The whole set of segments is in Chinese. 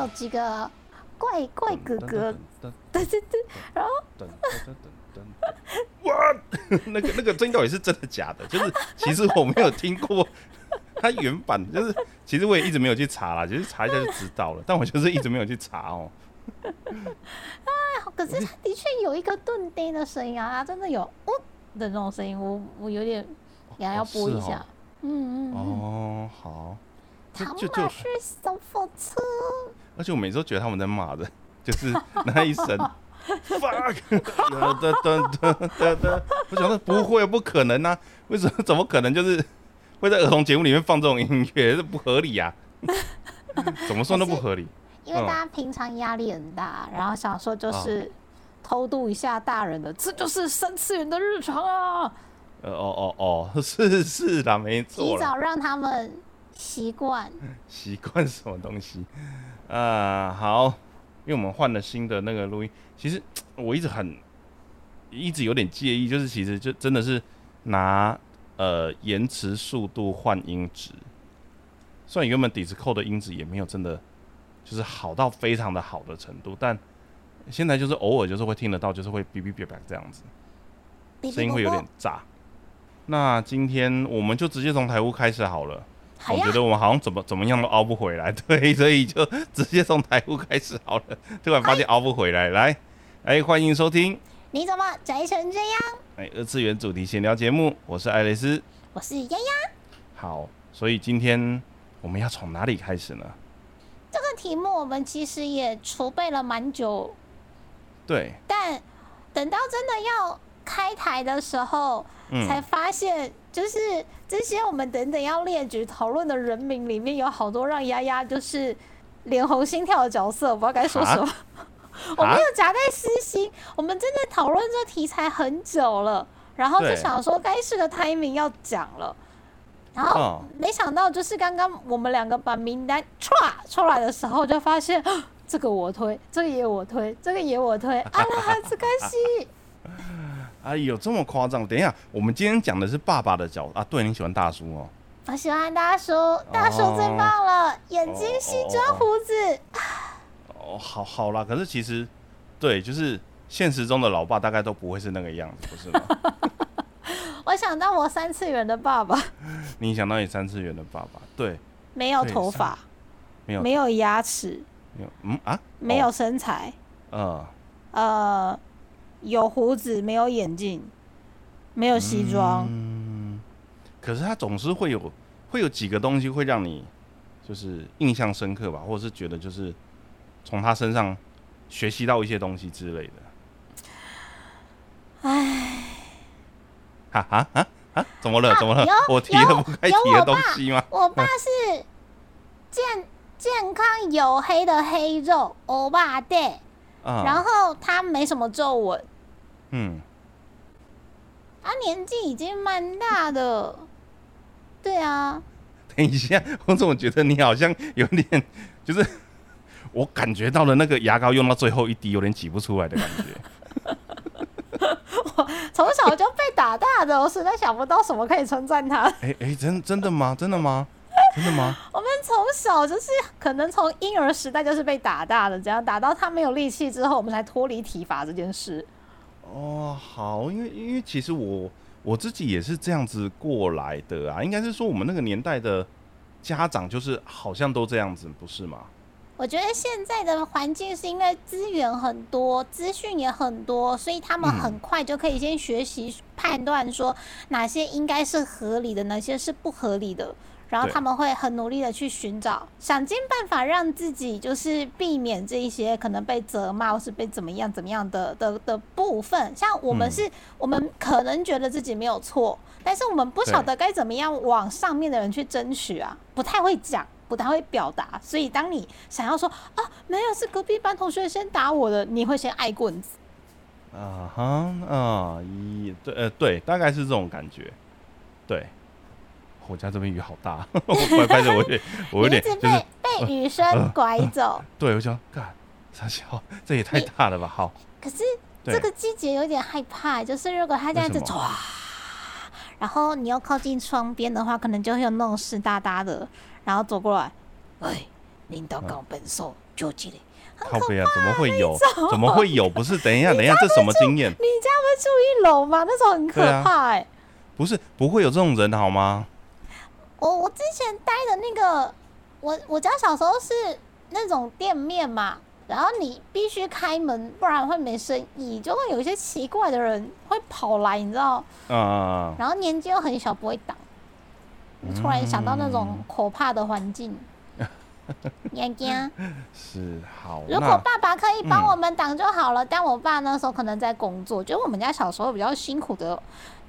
有几个怪怪哥哥，对对对，然后 那个那个声音到底是真的假的？就是其实我没有听过。它原版，就是其实我也一直没有去查啦，就是查一下就知道了，但我就是一直没有去查哦。哎，可是它的确有一个顿呆的声音啊，真的有哦的那种声音，我我有点也要播一下，嗯嗯哦，好，唐马是小火车，而且我每次都觉得他们在骂的，就是 那一声 fuck，噔噔噔噔噔，我想说不会，不可能啊，为什么？怎么可能就是会在儿童节目里面放这种音乐？这不合理呀，怎么说都不合理。因为大家平常压力很大，然后想说就是偷渡一下大人的，这就是三次元的日常啊。呃哦哦哦，是是的，没错。提早让他们习惯。习惯什么东西？啊，好，因为我们换了新的那个录音，其实 我一直很一直有点介意，就是其实就真的是拿呃延迟速度换音质，虽然原本底子扣的音质也没有真的。就是好到非常的好的程度，但现在就是偶尔就是会听得到，就是会哔哔哔哔这样子，声音会有点炸。那今天我们就直接从台屋开始好了。我觉得我们好像怎么怎么样都熬不回来，对，所以就直接从台屋开始好了。突然发现熬不回来，来，哎，欢迎收听。你怎么宅成这样？哎，二次元主题闲聊节目，我是爱丽丝，我是丫丫。好，所以今天我们要从哪里开始呢？这个题目我们其实也储备了蛮久，对。但等到真的要开台的时候，才发现，就是这些我们等等要列举讨论的人名里面，有好多让丫丫就是脸红心跳的角色，我不知道该说什么。我没有夹带私心，我们真的讨论这题材很久了，然后就想说该是个 timing 要讲了。然后没想到，就是刚刚我们两个把名单歘出来的时候，就发现 这个我推，这个也我推，这个也我推，啊，那子开心。哎呦，这么夸张！等一下，我们今天讲的是爸爸的角啊。对，你喜欢大叔哦。我喜欢大叔，大叔最棒了，眼睛、西装、胡子。哦，好好啦。可是其实，对，就是现实中的老爸大概都不会是那个样子，不是吗？我想到我三次元的爸爸，你想到你三次元的爸爸，对，没有头发，没有没有牙齿，没有嗯啊，没有身材，呃呃，有胡子，没有眼镜，没有西装，嗯，可是他总是会有会有几个东西会让你就是印象深刻吧，或者是觉得就是从他身上学习到一些东西之类的，唉。哈哈啊啊！怎么了？怎么了？我提了不该提的东西吗？我爸是健健康黝黑的黑肉欧巴对，然后他没什么皱纹，嗯，他年纪已经蛮大的，对啊。等一下，我怎么觉得你好像有点，就是我感觉到了那个牙膏用到最后一滴，有点挤不出来的感觉。我从小就被打大的，我实在想不到什么可以称赞他。哎哎，真真的吗？真的吗？真的吗？我们从小就是可能从婴儿时代就是被打大的，这样打到他没有力气之后，我们才脱离体罚这件事。哦，好，因为因为其实我我自己也是这样子过来的啊，应该是说我们那个年代的家长就是好像都这样子，不是吗？我觉得现在的环境是因为资源很多，资讯也很多，所以他们很快就可以先学习判断说哪些应该是合理的，哪些是不合理的，然后他们会很努力的去寻找，想尽办法让自己就是避免这一些可能被责骂或是被怎么样怎么样的的的部分。像我们是，我们可能觉得自己没有错，但是我们不晓得该怎么样往上面的人去争取啊，不太会讲。不太会表达，所以当你想要说啊，没有是隔壁班同学先打我的，你会先挨棍子。啊哈啊，一对呃对，大概是这种感觉。对，我家这边雨好大，我拍着我有点，我有点就是被雨声拐走。对，我想干傻笑，这也太大了吧？好，可是这个季节有点害怕，就是如果它这样子唰，然后你要靠近窗边的话，可能就会有那种湿哒哒的。然后走过来，哎，领导刚分手，就这里。靠背啊，怎么会有？怎么会有？不是，等一下，等一下，这什么经验？你家不是住一楼吗？那种很可怕哎。不是，不会有这种人好吗？我我之前待的那个，我我家小时候是那种店面嘛，然后你必须开门，不然会没生意，就会有一些奇怪的人会跑来，你知道？嗯。然后年纪又很小，不会挡。突然想到那种可怕的环境。眼睛 是好。如果爸爸可以帮我们挡就好了，但我爸那时候可能在工作。就我们家小时候比较辛苦的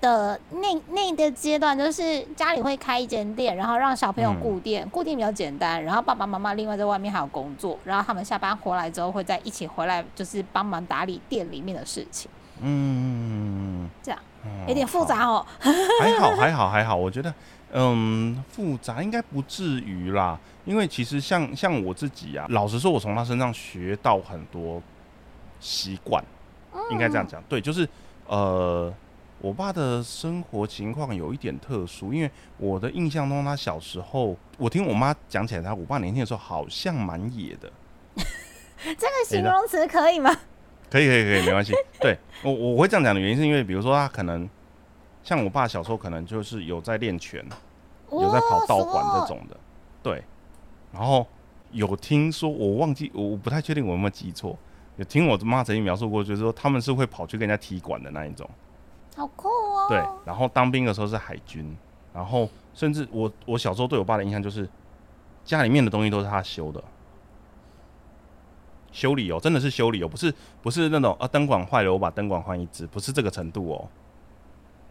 的那那个阶段，就是家里会开一间店，然后让小朋友顾店，顾店比较简单。然后爸爸妈妈另外在外面还有工作，然后他们下班回来之后会再一起回来，就是帮忙打理店里面的事情。嗯，这样有点复杂哦。还好还好还好，我觉得嗯复杂应该不至于啦。因为其实像像我自己啊，老实说，我从他身上学到很多习惯，应该这样讲。对，就是呃，我爸的生活情况有一点特殊，因为我的印象中，他小时候，我听我妈讲起来，他我爸年轻的时候好像蛮野的。这个形容词可以吗？可以可以可以，没关系。对我我会这样讲的原因，是因为比如说他可能像我爸小时候，可能就是有在练拳，有在跑道馆这种的，对。然后有听说，我忘记，我不太确定我有没有记错。有听我妈曾经描述过，就是说他们是会跑去跟人家踢馆的那一种，好酷哦。对，然后当兵的时候是海军，然后甚至我我小时候对我爸的印象就是，家里面的东西都是他修的，修理哦，真的是修理哦，不是不是那种啊灯管坏了我把灯管换一只，不是这个程度哦，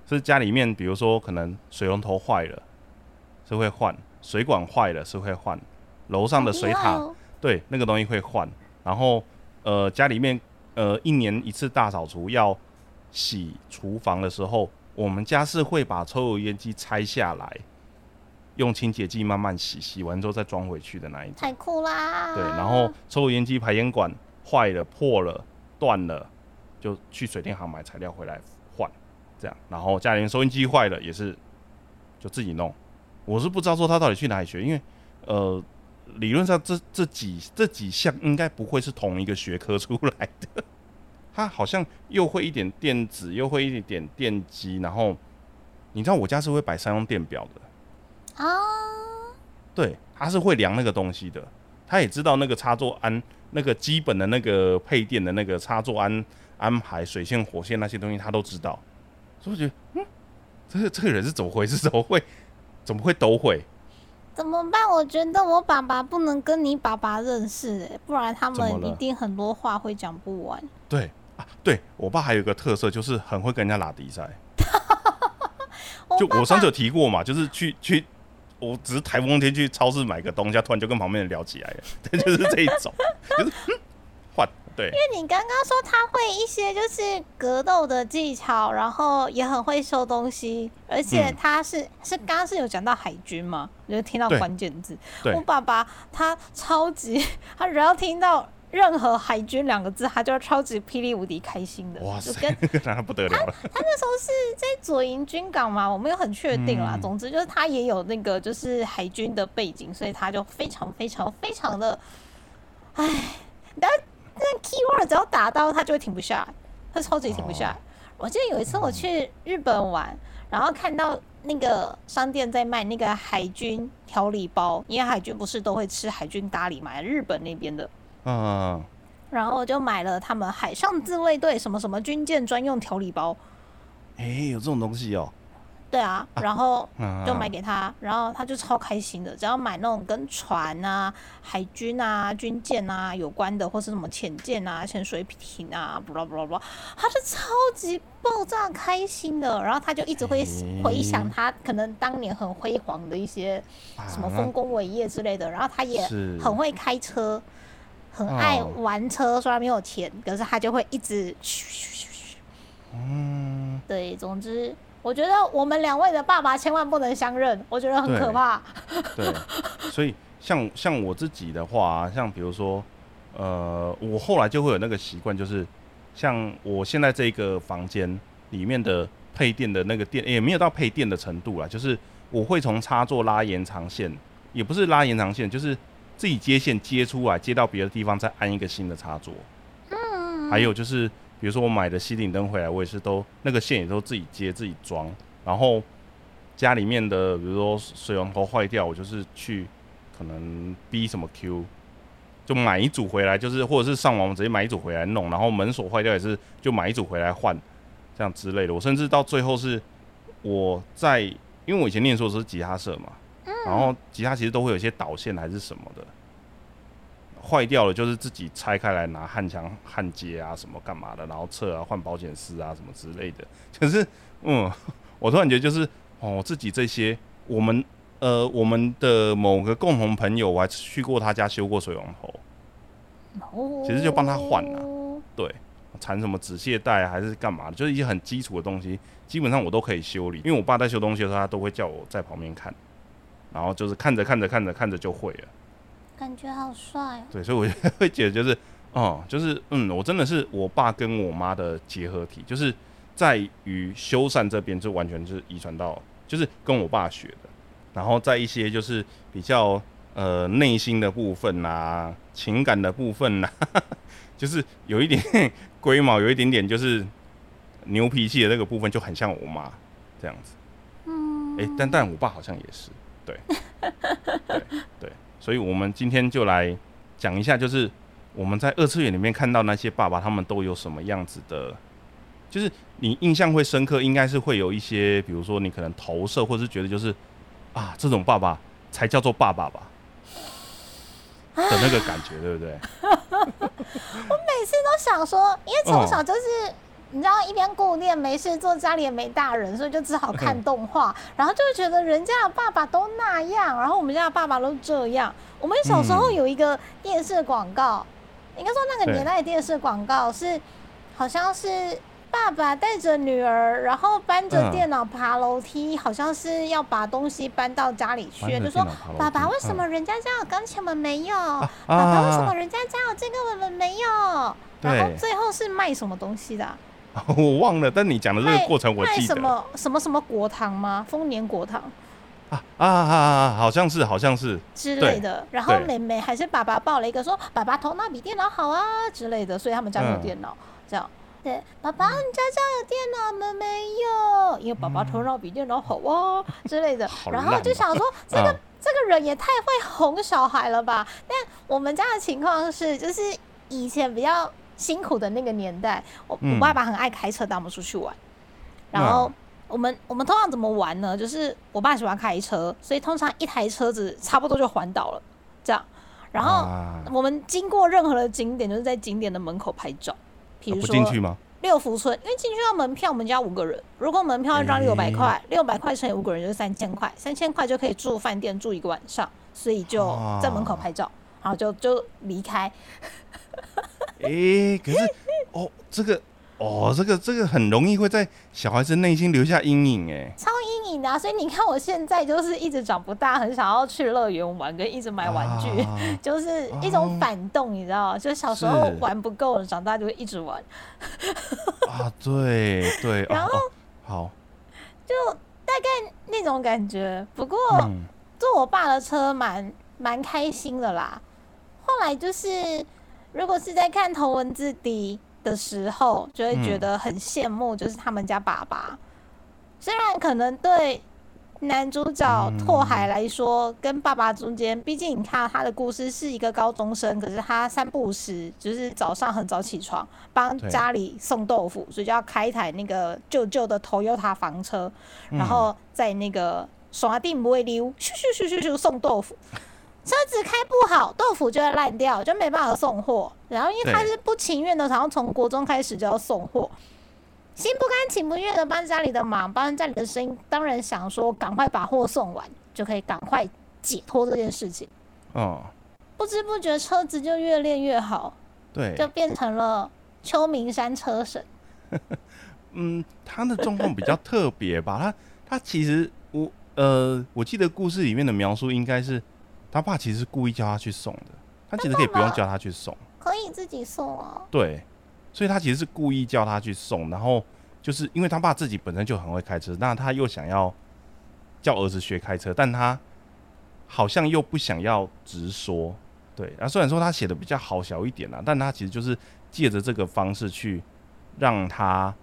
是家里面比如说可能水龙头坏了是会换，水管坏了是会换。楼上的水塔，对，那个东西会换。然后，呃，家里面，呃，一年一次大扫除要洗厨房的时候，我们家是会把抽油烟机拆下来，用清洁剂慢慢洗，洗完之后再装回去的那一种。太酷啦！对，然后抽油烟机排烟管坏了、破了、断了，就去水电行买材料回来换，这样。然后家里面收音机坏了也是就自己弄。我是不知道说他到底去哪里学，因为，呃。理论上，这这几这几项应该不会是同一个学科出来的。他好像又会一点电子，又会一点电机，然后你知道我家是会摆三用电表的啊。对，他是会量那个东西的。他也知道那个插座安那个基本的那个配电的那个插座安安排水线、火线那些东西，他都知道。所以我觉得，嗯，这个这个人是怎么回事？怎么会怎么会都会？怎么办？我觉得我爸爸不能跟你爸爸认识，哎，不然他们一定很多话会讲不完。对啊，对我爸还有一个特色，就是很会跟人家拉比赛。就我上次有提过嘛，就是去去，我只是台风天去超市买个东西，突然就跟旁边人聊起来了，就是这一种，就是换。对，因为你刚刚说他会一些就是格斗的技巧，然后也很会收东西，而且他是是刚刚是有讲到海军嘛，我就听到关键字。我爸爸他超级，他只要听到任何海军两个字，他就超级霹雳无敌开心的。哇塞，那不得了了。他那时候是在左营军港嘛，我没有很确定啦。总之就是他也有那个就是海军的背景，所以他就非常非常非常的，唉，但。那 keyword 只要打到他就会停不下来，他超级停不下来。我记得有一次我去日本玩，然后看到那个商店在卖那个海军调理包，因为海军不是都会吃海军咖喱嘛，日本那边的。嗯。然后我就买了他们海上自卫队什么什么军舰专用调理包。哎，有这种东西哦。对啊，然后就买给他，然后他就超开心的。只要买那种跟船啊、海军啊、军舰啊有关的，或是什么潜舰啊、潜水艇啊，不啦不啦不啦，他是超级爆炸开心的。然后他就一直会回想他可能当年很辉煌的一些什么丰功伟业之类的。然后他也很会开车，很爱玩车，虽然没有钱，可是他就会一直嘘嘘嘘嘘。嗯，对，总之。我觉得我们两位的爸爸千万不能相认，我觉得很可怕。对，所以像像我自己的话，像比如说，呃，我后来就会有那个习惯，就是像我现在这个房间里面的配电的那个电，也没有到配电的程度啦，就是我会从插座拉延长线，也不是拉延长线，就是自己接线接出来，接到别的地方再安一个新的插座。嗯，还有就是，比如说我买的吸顶灯回来，我也是都那个线也都自己接自己装。然后家里面的，比如说水龙头坏掉，我就是去可能 B 什么 Q，就买一组回来，就是或者是上网直接买一组回来弄。然后门锁坏掉也是就买一组回来换，这样之类的。我甚至到最后是我在，因为我以前念书的时候是吉他社嘛，然后吉他其实都会有一些导线还是什么的。坏掉了，就是自己拆开来拿焊枪焊接啊，什么干嘛的，然后测啊，换保险丝啊，什么之类的。可是，嗯，我突然觉得就是哦，自己这些，我们呃，我们的某个共同朋友，我还去过他家修过水龙头，哦其实就帮他换了对，缠什么止泻带啊还是干嘛的，就是一些很基础的东西，基本上我都可以修理。因为我爸在修东西的时候，他都会叫我在旁边看，然后就是看着看着看着看着就会了。感觉好帅哦。对，所以我就 会觉得就是，哦、就是嗯，我真的是我爸跟我妈的结合体，就是在于修缮这边就完全是遗传到，就是跟我爸学的，然后在一些就是比较呃内心的部分呐、情感的部分呐、就是有一点龟毛，有一点点就是牛脾气的那个部分，就很像我妈这样子。嗯，诶，但但我爸好像也是，对，对对，所以我们今天就来讲一下，就是我们在二次元里面看到那些爸爸，他们都有什么样子的，就是你印象会深刻，应该是会有一些，比如说你可能投射，或是觉得就是啊，这种爸爸才叫做爸爸吧的那个感觉，对不对？我每次都想说，因为从小就是。你知道一边顾念没事做，家里也没大人，所以就只好看动画，然后就会觉得人家的爸爸都那样，然后我们家的爸爸都这样。我们小时候有一个电视广告，应该说那个年代的电视广告是，好像是爸爸带着女儿，然后搬着嗯电脑爬楼梯，好像是要把东西搬到家里去，就说爸爸为什么人家家有钢琴门没有？啊爸爸为什么啊！人家家有这个门没有？然后最后是卖什么东西的啊、我忘了，但你讲的这个过程我卖什记得么什么什么果糖吗？丰年果糖啊啊啊啊！好像是，好像是，之类的。然后妹妹还是爸爸抱了一个说爸爸头脑比电脑好啊之类的，所以他们家没有嗯电脑。这样对，爸爸你家家有电脑吗？没有，因为爸爸头脑比电脑好啊之类的。然后就想说 这个、啊这个人也太会哄小孩了吧？但我们家的情况是，就是以前比较辛苦的那个年代，我、嗯我爸爸很爱开车带我们出去玩，然后我们我们通常怎么玩呢？就是我爸喜欢开车，所以通常一台车子差不多就环岛了，这样。然后啊我们经过任何的景点，就是在景点的门口拍照，比如说进去吗？六福村，因为进去要门票，我们家五个人，如果门票一张六百块，六百块乘以五个人就是三千块，三千块就可以住饭店住一个晚上，所以就在门口拍照，然后就就离开。诶、可是 哦，这个哦，这个这个很容易会在小孩子内心留下阴影，哎。超阴影的、啊，所以你看我现在就是一直长不大，很想要去乐园玩，跟一直买玩具，啊就是一种反动，你知道吗？就小时候玩不够了，长大就会一直玩。啊，对对，然后好，就大概那种感觉。不过、嗯，坐我爸的车蛮蛮开心的啦。后来就是，如果是在看头文字 D 的时候，就会觉得很羡慕，就是他们家爸爸。虽然可能对男主角拓海来说，跟爸爸中间，毕竟你看他的故事是一个高中生，可是他三不五时就是早上很早起床帮家里送豆腐，所以就要开一台那个旧旧的 Toyota 房车，然后在那个刷定不会溜，咻咻咻咻咻送豆腐。车子开不好，豆腐就会烂掉，就没办法送货。然后因为他是不情愿的，好像从国中开始就要送货，心不甘情不愿的帮家里的忙，帮家里的生意，当然想说赶快把货送完，就可以赶快解脱这件事情。哦，不知不觉车子就越练越好，对，就变成了秋名山车神。嗯，他的状况比较特别吧，他他其实我呃，我记得故事里面的描述应该是他爸其实是故意叫他去送的，他其实可以不用叫他去送。可以自己送哦，对，所以他其实是故意叫他去送，然后就是因为他爸自己本身就很会开车，那他又想要叫儿子学开车，但他好像又不想要直说，对，啊，虽然说他写的比较好小一点啦，但他其实就是借着这个方式去让他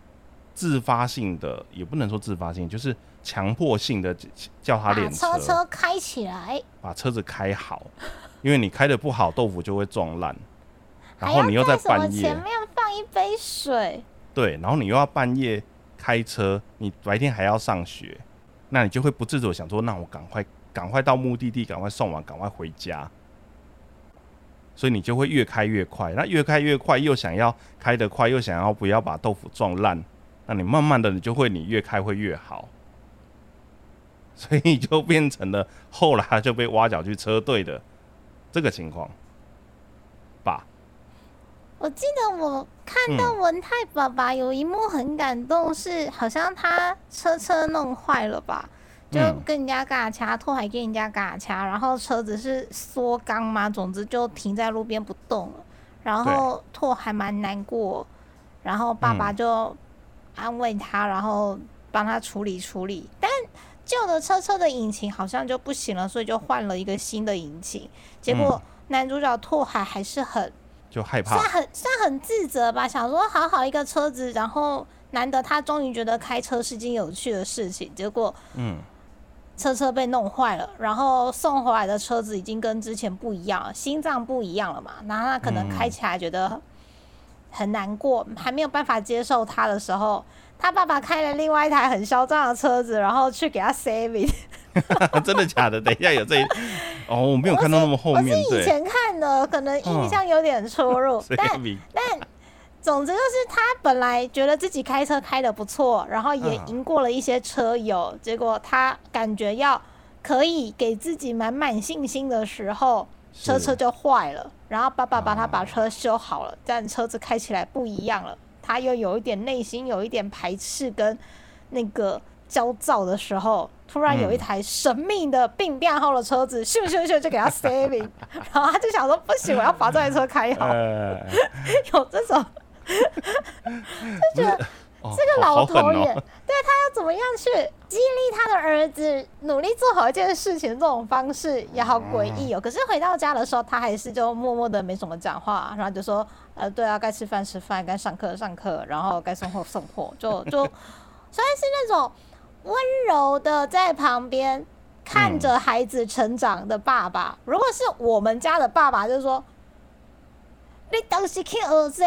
自发性的，也不能说自发性，就是强迫性的叫他练车。车开起来，把车子开好，因为你开的不好，豆腐就会撞烂。然后你又在半夜。前面放一杯水，对，然后你又要半夜开车，你白天还要上学，那你就会不自主想说，那我赶快赶快到目的地，赶快送完，赶快回家。所以你就会越开越快，那越开越快，又想要开得快，又想要不要把豆腐撞烂，那你慢慢的你就会你越开会越好，所以就变成了后来就被挖角去车队的这个情况吧。我记得我看到文泰爸爸有一幕很感动，是好像他车车弄坏了吧，就跟人家嘎掐，拓海跟人家嘎掐，然后车子是缩缸嘛，总之就停在路边不动了，然后拓还蛮难过，然后爸爸就安慰他，然后帮他处理处理，但旧的车车的引擎好像就不行了，所以就换了一个新的引擎，结果男主角拓海还是很。就害怕，算很算很自责吧。想说好好一个车子，然后难得他终于觉得开车是件有趣的事情，结果嗯，车车被弄坏了，然后送回来的车子已经跟之前不一样了，心脏不一样了嘛。然后他可能开起来觉得很难过，还没有办法接受他的时候，他爸爸开了另外一台很嚣张的车子，然后去给他 saving。真的假的？等一下有这一 哦，我没有看到那么后面。我是以前看的，可能印象有点出入。但但总之就是他本来觉得自己开车开的不错，然后也赢过了一些车友。结果他感觉要可以给自己满满信心的时候，车车就坏了。然后爸爸帮他把车修好了，但车子开起来不一样了。他又有一点内心有一点排斥跟那个焦躁的时候。突然有一台神秘的病变号的车子，咻咻咻就给他 saving，然后他就想说不行，我要把这台车开好。有这种，就觉得这个老头也对他要怎么样去激励他的儿子努力做好一件事情，这种方式也好诡异哦。可是回到家的时候，他还是就默默的没怎么讲话，然后就说呃，对啊，该吃饭吃饭，该上课上课，然后该送货送货，就就 虽然是那种。温柔的在旁边看着孩子成长的爸爸，如果是我们家的爸爸，就说：“你当时去学习，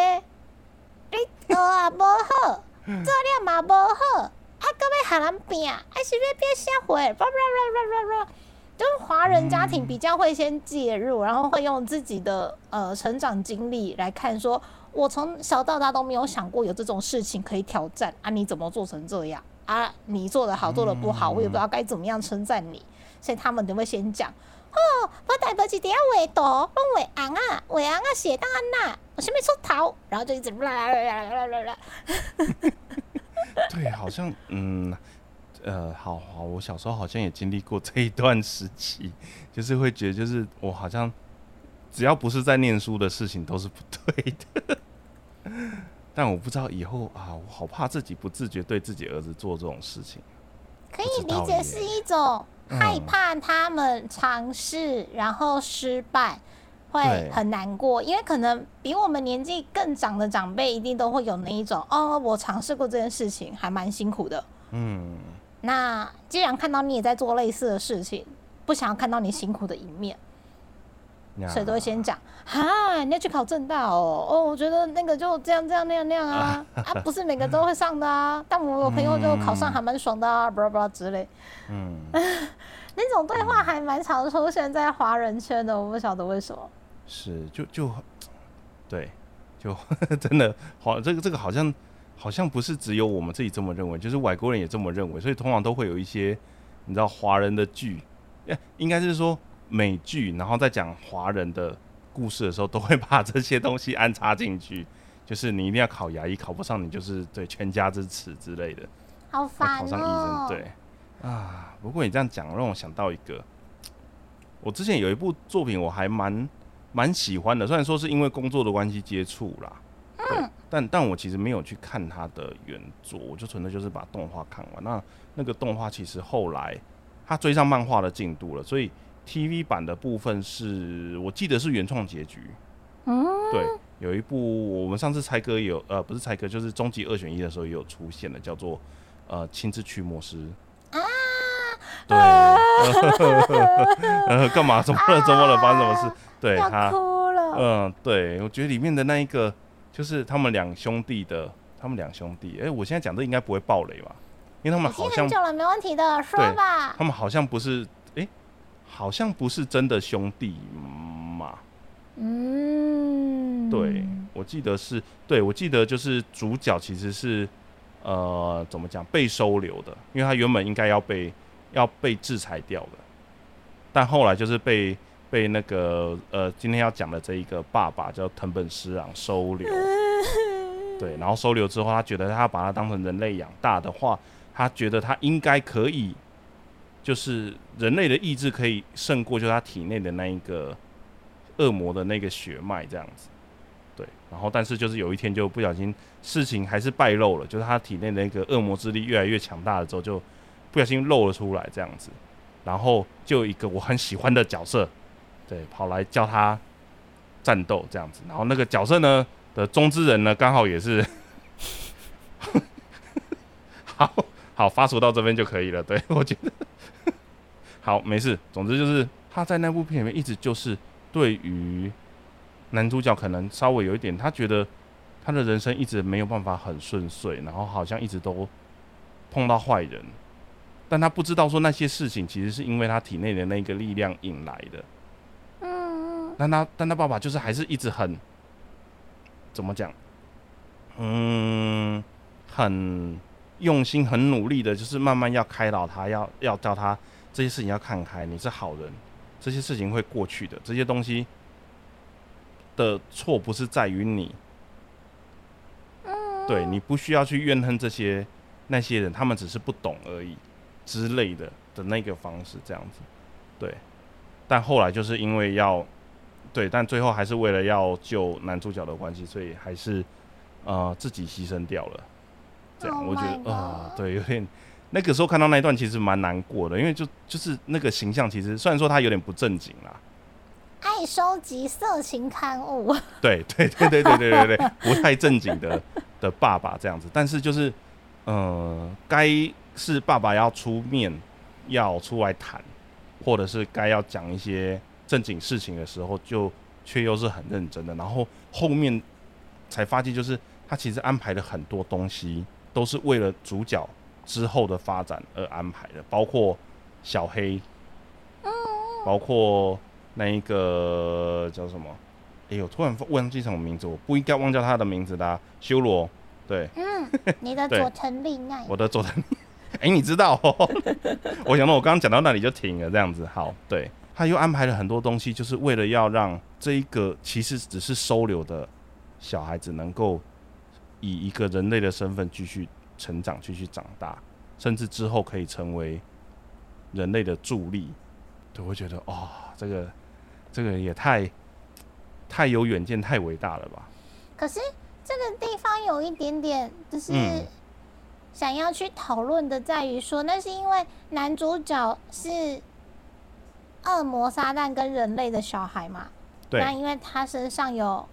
你学啊不好，做了嘛不好，啊，搁要喊人变，还是要变社会？”叭叭叭叭叭叭，就是华人家庭比较会先介入，然后会用自己的呃成长经历来看，说我从小到大都没有想过有这种事情可以挑战啊，你怎么做成这样？啊，你做的好，做的不好，我也不知道该怎么样称赞你，所以他们都会先讲哦，我带不起底下画图，拢画红啊，画红啊，写当安娜，我先没出头，然后就一直啦啦啦啦啦啦。对，好像嗯呃，好好，我小时候好像也经历过这一段时期，就是会觉得，就是我好像只要不是在念书的事情，都是不对的。但我不知道以后啊，我好怕自己不自觉对自己儿子做这种事情。可以理解是一种害怕他们尝试然后失败会很难过，因为可能比我们年纪更长的长辈一定都会有那一种哦，我尝试过这件事情还蛮辛苦的。嗯，那既然看到你也在做类似的事情，不想要看到你辛苦的一面。所以都会先讲，哈，你要去考正大哦，哦，我觉得那个就这样这样那样那样啊，啊，不是每个都会上的啊，但我有朋友就考上还蛮爽的啊，不不之类，嗯，那种对话还蛮常出现在华人圈的，我不晓得为什么。是，就就，对，就 真的好，这个这个好像好像不是只有我们自己这么认为，就是外国人也这么认为，所以通常都会有一些你知道华人的剧，哎，应该是说。美剧，然后在讲华人的故事的时候，都会把这些东西安插进去。就是你一定要考牙医，考不上你就是对全家之耻之类的。好烦考上医生，对啊。不过你这样讲，让我想到一个，我之前有一部作品，我还蛮蛮喜欢的。虽然说是因为工作的关系接触啦，嗯，但但我其实没有去看它的原作，我就纯粹就是把动画看完。那那个动画其实后来他追上漫画的进度了，所以。TV 版的部分是我记得是原创结局，嗯，对，有一部我们上次猜歌也有，呃，不是猜歌，就是终极二选一的时候也有出现的，叫做呃《亲自驱魔师》啊，对，呃，干嘛？怎么了？怎么了？发生什么事？对他，哭了。嗯，对，我觉得里面的那一个就是他们两兄弟的，他们两兄弟，哎、我现在讲这应该不会爆雷吧？因为他们好像很久了，没问题的，说对吧。他们好像不是，哎、好像不是真的兄弟嘛？嗯，对，我记得是，对我记得就是主角其实是，呃，怎么讲被收留的，因为他原本应该要被要被制裁掉的，但后来就是被被那个呃今天要讲的这一个爸爸叫藤本师郎收留，对，然后收留之后，他觉得他把他当成人类养大的话，他觉得他应该可以，就是人类的意志可以胜过，就是他体内的那一个恶魔的那个血脉这样子。对，然后但是就是有一天就不小心事情还是败露了，就是他体内的那个恶魔之力越来越强大了之后，就不小心露了出来这样子。然后就一个我很喜欢的角色，对，跑来叫他战斗这样子。然后那个角色呢的中之人呢，刚好也是，好好发出到这边就可以了。对我觉得好没事，总之就是他在那部片里面一直就是对于男主角可能稍微有一点，他觉得他的人生一直没有办法很顺遂，然后好像一直都碰到坏人，但他不知道说那些事情其实是因为他体内的那个力量引来的。嗯，但他但他爸爸就是还是一直很怎么讲，嗯，很用心、很努力的，就是慢慢要开导他，要要叫他这些事情要看开，你是好人，这些事情会过去的，这些东西的错不是在于你，对你不需要去怨恨这些那些人，他们只是不懂而已之类的的那个方式这样子，对。但后来就是因为要对，但最后还是为了要救男主角的关系，所以还是呃自己牺牲掉了。这样 Oh 我觉得啊、对，有点那个时候看到那一段其实蛮难过的，因为就就是那个形象其实虽然说他有点不正经啦，爱收集色情刊物，对对对对对对对对，不太正经的的爸爸这样子，但是就是呃，该是爸爸要出面要出来谈，或者是该要讲一些正经事情的时候，就却又是很认真的，然后后面才发现，就是他其实安排了很多东西，都是为了主角之后的发展而安排的，包括小黑，包括那一个叫什么？哎呦，突然忘记什么名字，我不应该忘掉他的名字的、啊，修罗。对，嗯，你的佐藤利奈，我的佐藤，哎、你知道哦？我想到我刚刚讲到那里就停了，这样子。好，对，他又安排了很多东西，就是为了要让这一个其实只是收留的小孩子，能够以一个人类的身份继续成长，继续长大，甚至之后可以成为人类的助力。对，我觉得哦，这个这个人也太太有远见，太伟大了吧？可是这个地方有一点点，就是嗯想要去讨论的，在于说，那是因为男主角是恶魔撒旦跟人类的小孩嘛，对那因为他身上有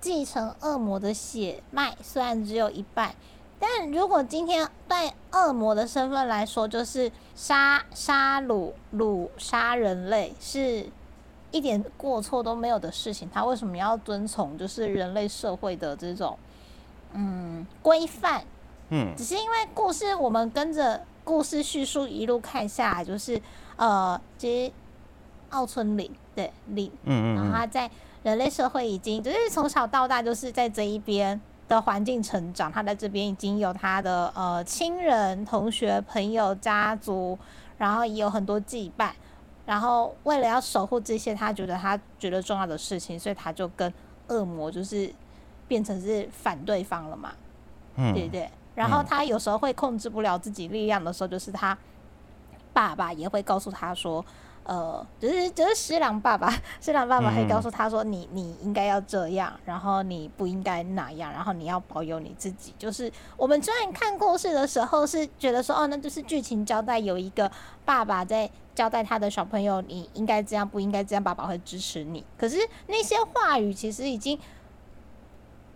继承恶魔的血脉，虽然只有一半，但如果今天对恶魔的身份来说，就是杀杀戮掳杀人类是一点过错都没有的事情，他为什么要遵从就是人类社会的这种嗯规范？嗯。只是因为故事，我们跟着故事叙述一路看下来，就是呃，其实奥村领对领，然后嗯。然后，他在人类社会已经就是从小到大就是在这一边的环境成长，他在这边已经有他的呃亲人、同学、朋友、家族，然后也有很多羁绊。然后为了要守护这些他觉得他觉得重要的事情，所以他就跟恶魔就是变成是反对方了嘛。嗯对对。然后嗯他有时候会控制不了自己力量的时候，就是他爸爸也会告诉他说：“呃，就是就是施琅爸爸，施琅爸爸会告诉他说，你你应该要这样，然后你不应该那样，然后你要保有你自己。就是我们虽然看故事的时候是觉得说，哦，那就是剧情交代有一个爸爸在交代他的小朋友，你应该这样，不应该这样，爸爸会支持你。可是那些话语其实已经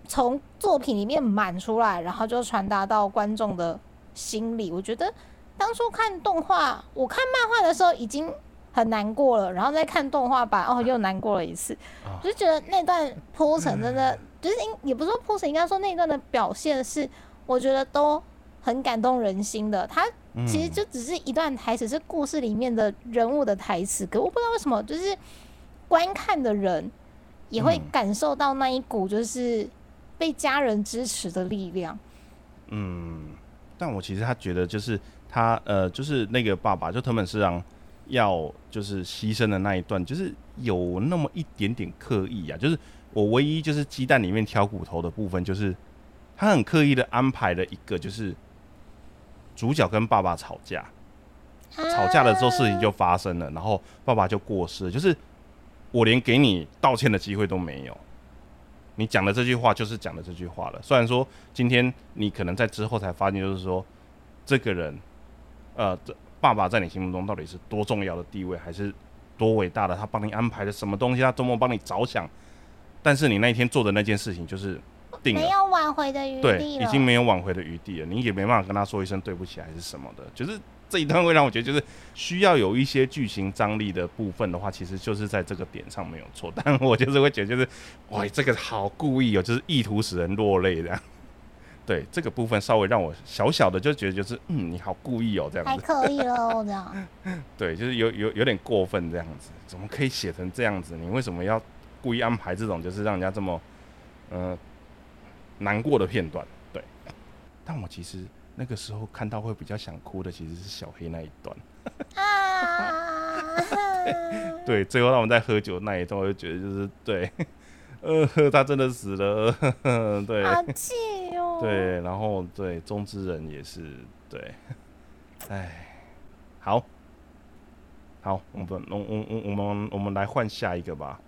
从作品里面满出来，然后就传达到观众的心里。我觉得当初看动画，我看漫画的时候已经。很难过了，然后再看动画版，哦，又难过了一次。我就觉得那段铺陈真的，就是应也不是说铺陈，应该说那段的表现是，我觉得都很感动人心的。它其实就只是一段台词，是故事里面的人物的台词，可我不知道为什么，就是观看的人也会感受到那一股就是被家人支持的力量。嗯，但我其实他觉得就是他呃，就是那个爸爸，就藤本市长。要就是牺牲的那一段，就是有那么一点点刻意啊。就是我唯一就是鸡蛋里面挑骨头的部分，就是他很刻意的安排了一个，就是主角跟爸爸吵架，吵架了之后事情就发生了，然后爸爸就过世，就是我连给你道歉的机会都没有。你讲的这句话就是讲的这句话了。虽然说今天你可能在之后才发现，就是说这个人，呃，这。爸爸在你心目中到底是多重要的地位，还是多伟大的？他帮你安排的什么东西？他多么帮你着想？但是你那一天做的那件事情就是定没有挽回的余地对，已经没有挽回的余地了。你也没办法跟他说一声对不起，还是什么的。就是这一段会让我觉得，就是需要有一些剧情张力的部分的话，其实就是在这个点上没有错。但我就是会觉得，就是哇，这个好故意哦，就是意图使人落泪这样。对这个部分稍微让我小小的就觉得就是嗯你好故意哦这样子，太刻意了这样。对，就是有有有点过分这样子，怎么可以写成这样子？你为什么要故意安排这种就是让人家这么呃难过的片段？对，但我其实那个时候看到会比较想哭的其实是小黑那一段。啊！对，最后他们在喝酒那一段，我就觉得就是对。呃，他真的死了，对，好气哦。对，然后对中之人也是对，哎，好，好，我们我我我我们我们来换下一个吧。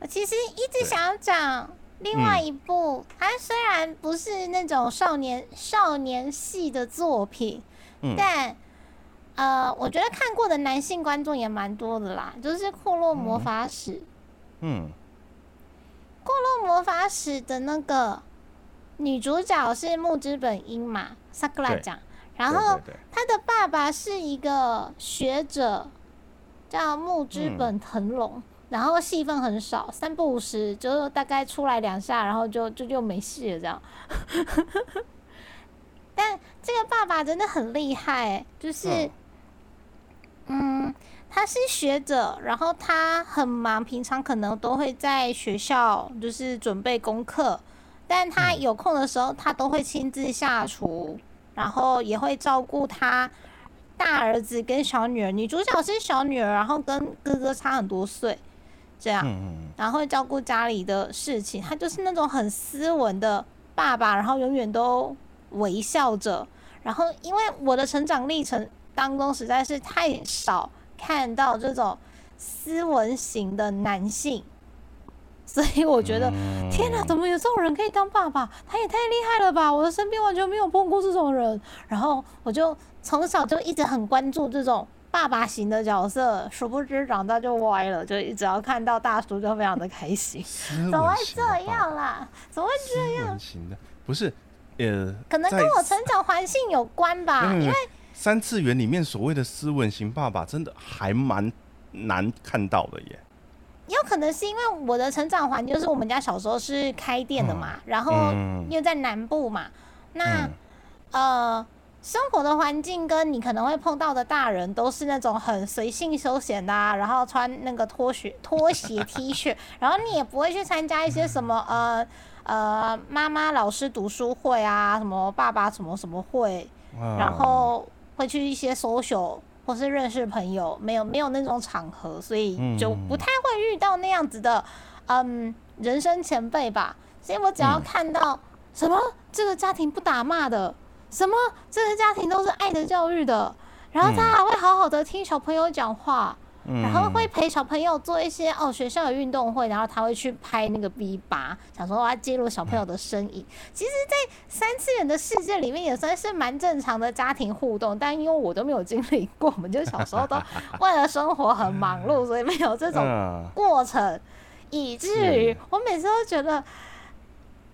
我其实一直想要讲另外一部，它虽然不是那种少年少年系的作品，但呃，我觉得看过的男性观众也蛮多的啦，就是《库洛魔法使》。嗯。《库洛魔法使》的那个女主角是木之本樱嘛，萨克拉讲。然后她的爸爸是一个学者，叫木之本藤龙。然后戏份很少，三不五时就大概出来两下，然后就就就没戏了这样。但这个爸爸真的很厉害，就是嗯。他是学者，然后他很忙，平常可能都会在学校就是准备功课，但他有空的时候，他都会亲自下厨，然后也会照顾他大儿子跟小女儿。女主角是小女儿，然后跟哥哥差很多岁，这样，然后会照顾家里的事情。他就是那种很斯文的爸爸，然后永远都微笑着。然后因为我的成长历程当中实在是太少。看到这种斯文型的男性，所以我觉得天哪，怎么有这种人可以当爸爸？他也太厉害了吧！我的身边完全没有碰过这种人。然后我就从小就一直很关注这种爸爸型的角色，殊不知长大就歪了，就只要看到大叔就非常的开心。怎么会这样啦？怎么会这样？型的不是呃，可能跟我成长环境有关吧，因为。三次元里面所谓的斯文型爸爸，真的还蛮难看到的耶。有可能是因为我的成长环境就是我们家小时候是开店的嘛，然后因为在南部嘛，那呃生活的环境跟你可能会碰到的大人都是那种很随性休闲的，然后穿那个拖鞋拖鞋 T 恤，然后你也不会去参加一些什么呃呃妈妈老师读书会啊，什么爸爸什么什么会，然后。会去一些 social 或是认识朋友，没有没有那种场合，所以就不太会遇到那样子的，嗯，人生前辈吧。所以我只要看到什么这个家庭不打骂的，什么这个家庭都是爱的教育的，然后他还会好好的听小朋友讲话，嗯。然后会陪小朋友做一些哦学校的运动会，然后他会去拍那个 V 八，想说我要记录小朋友的身影。其实，在三次元的世界里面也算是蛮正常的家庭互动，但因为我都没有经历过，我们就小时候都为了生活很忙碌，所以没有这种嗯，过程，以至于我每次都觉得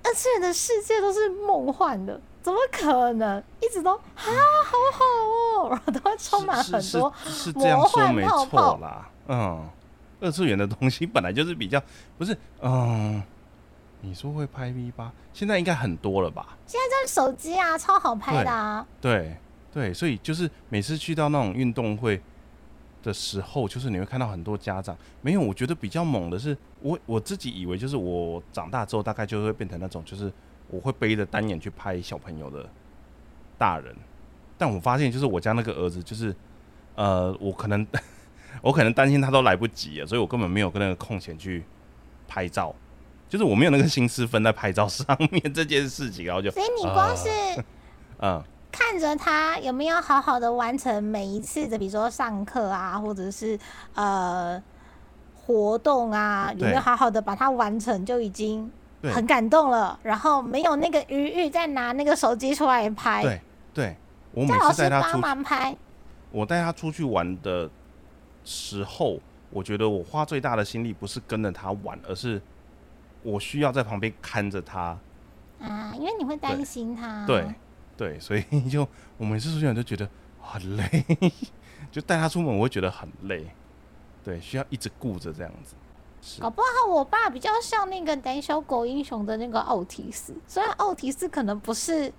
二次元的世界都是梦幻的。怎么可能？一直都啊，好好哦，然后都会充满很多是是这样说没错啦。嗯，二次元的东西本来就是比较不是嗯，你说会拍 V 八，现在应该很多了吧？现在这手机啊，超好拍的啊。对对，所以就是每次去到那种运动会的时候，就是你会看到很多家长没有。我觉得比较猛的是，我我自己以为就是我长大之后大概就会变成那种，就是我会背着单眼去拍小朋友的大人，但我发现就是我家那个儿子，就是呃，我可能 我可能担心他都来不及了，所以我根本没有跟那个空闲去拍照。就是我没有那个心思分在拍照上面这件事情，然后就所以你光是嗯。看着他有没有好好的完成每一次的，比如说上课啊，或者是呃活动啊，有没有好好的把它完成，就已经对很感动了。然后没有那个余裕再拿那个手机出来拍，对对，我每次带他出帮忙拍。我带他出去玩的时候，我觉得我花最大的心力不是跟着他玩，而是我需要在旁边看着他。啊，因为你会担心他。对对，所以就我每次出去玩都觉得很累，就带他出门我会觉得很累。对，需要一直顾着这样子。是。搞不好我爸比较像那个胆小狗英雄的那个奥提斯，虽然奥提斯可能不是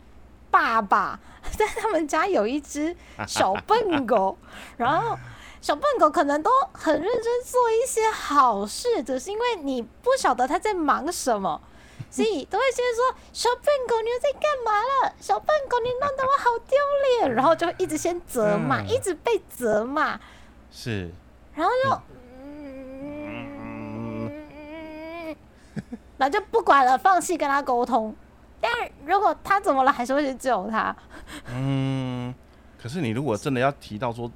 爸爸，但他们家有一只小笨狗，然后小笨狗可能都很认真做一些好事，只是因为你不晓得他在忙什么。所以都会先说小笨狗，你又在干嘛了？小笨狗，你弄得我好丢脸，然后就一直先责骂，嗯。一直被责骂，是，然后就然后就不管了，放弃跟他沟通。但如果他怎么了，还是会去救他。嗯，可是你如果真的要提到说，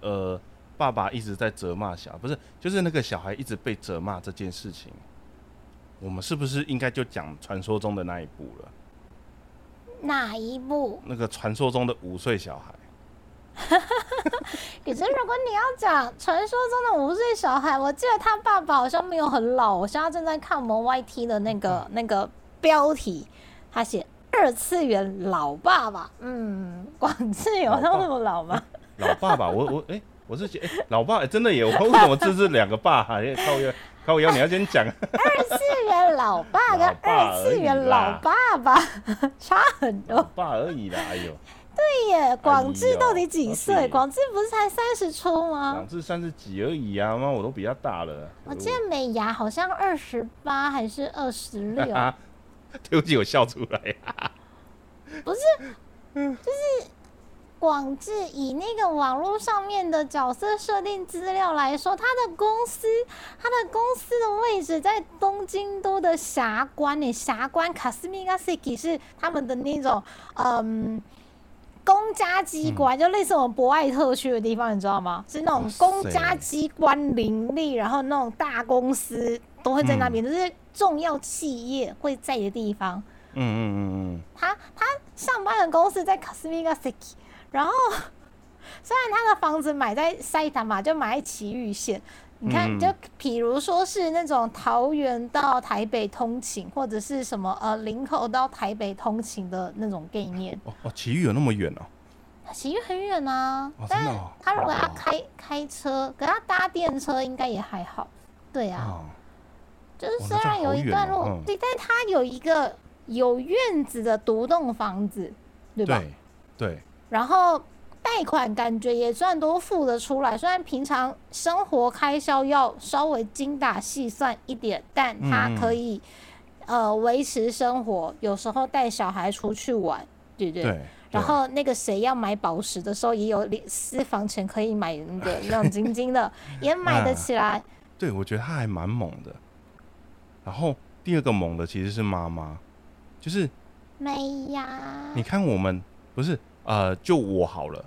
呃，爸爸一直在责骂小孩，不是，就是那个小孩一直被责骂这件事情，我们是不是应该就讲传说中的那一步了？哪一部？那个传说中的五岁小孩，可是如果你要讲传说中的五岁小孩，我记得他爸爸好像没有很老。我现在正在看我们 YT 的那个、那个标题，他写二次元老爸爸。嗯，广志有到那么老吗？老爸爸，我我哎、我是觉得、哎老爸、哎真的耶，我为什么这是两个爸？哎靠腰靠腰，你要先讲，二次元老爸跟二次元老爸爸 差很老多。爸而已啦，哎呦，对耶，广志到底几哎岁？广志不是才三十出吗广志三十几而已啊，妈我都比他大了。我记得美牙好像二十八还是二十六，啊，对不起，我笑出来。不是，就是广志以那个网络上面的角色设定资料来说，他的公司，他的公司的位置在东京都的霞关呢，霞关卡斯米加 City 是他们的那种嗯。公家机关、就类似我们博爱特区的地方，你知道吗？是那种公家机关林立，然后那种大公司都会在那边，就是重要企业会在的地方。嗯嗯嗯嗯，他他上班的公司在 Cosmica City，然后 虽然他的房子买在塞塔嘛，就买在埼玉县。你看，嗯就比如说是那种桃园到台北通勤，或者是什么呃林口到台北通勤的那种概念。哦哦，奇遇有那么远哦？奇遇很远啊，哦但他如果要哦开开车，可他搭电车应该也还好。对啊，哦，就是虽然有一段路，对，但他有一个有院子的独栋房子，对吧？对对，然后贷款感觉也算都付得出来，虽然平常生活开销要稍微精打细算一点，但他可以、呃维持生活，有时候带小孩出去玩，对不对？对，然后那个谁要买宝石的时候，也有私房钱可以买那个亮晶晶的，也买得起来。对，我觉得他还蛮猛的。然后第二个猛的其实是妈妈，就是没呀，你看我们不是呃，就我好了，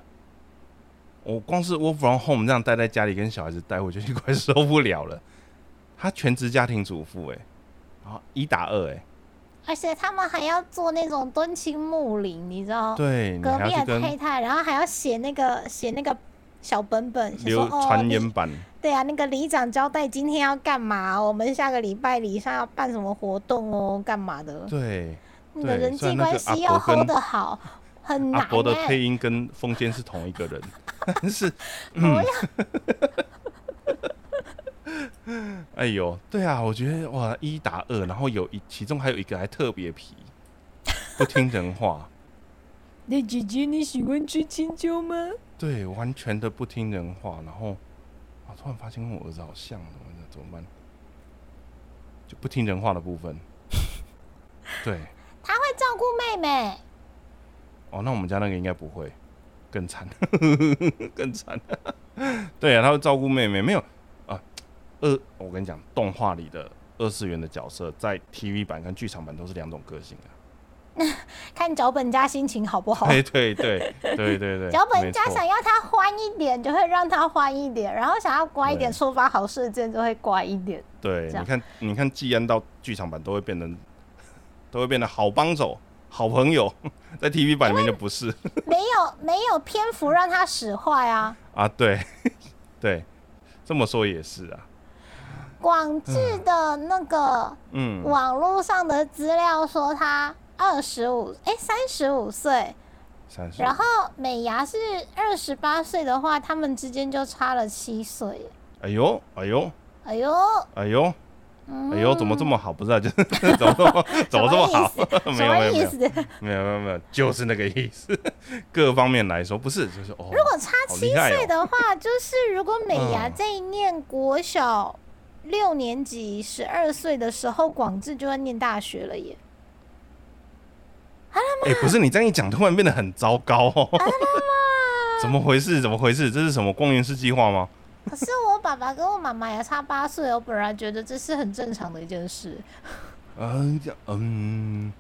我光是 work from home 这样待在家里跟小孩子待，我就快受不了了。他全职家庭主妇哎、然后一打二哎、而且他们还要做那种敦亲睦邻，你知道？对隔壁的太太，然后还要写那个写那个小本本，写流说哦，里传言版，对啊，那个里长交代今天要干嘛，我们下个礼拜里上要办什么活动哦，干嘛的？对，你的人际关系要 hold 得好，很难阿伯的哎、配音跟风间是同一个人，但 是 不要 哎呦，对啊，我觉得哇，一打二，然后有一其中还有一个还特别皮，不听人话，那姐姐你喜欢吃青椒吗？对，完全的不听人话，然后啊，突然发现跟我儿子好像，怎么怎么办？就不听人话的部分，对，他会照顾妹妹，哦，那我们家那个应该不会，更惨，更惨。对啊，他会照顾妹妹，没有啊。二，我跟你讲，动画里的二次元的角色，在 TV 版跟剧场版都是两种个性啊。看脚本家心情好不好。对对对对对对，脚本家想要他欢一点，就会让他欢一点；然后想要乖一点，对触发好事件就会乖一点。对，你看，你看，季安到剧场版都会变成，都会变得好帮手、好朋友，在 TV 版里面就不是没有没有篇幅让他使坏啊。啊。对 对，这么说也是啊。广智的那个嗯，网络上的资料说他二十五，哎，三十五岁，三十。然后美牙是二十八岁的话，他们之间就差了七岁。哎呦，哎呦，哎呦，哎呦，嗯哎呦，怎么这么好？不是啊，就是 怎么这么 怎么这么好？没有没有没有么意思？没有没有没有，就是那个意思。各方面来说，不是就是哦。如果差七岁的话，就是如果美牙嗯在念国小六年级十二岁的时候，广智就要念大学了耶。哎、不是你这样一讲，突然变得很糟糕哦。怎么回事？怎么回事？这是什么光源式计划吗？可是我爸爸跟我妈妈也差八岁，我本来觉得这是很正常的一件事。嗯，嗯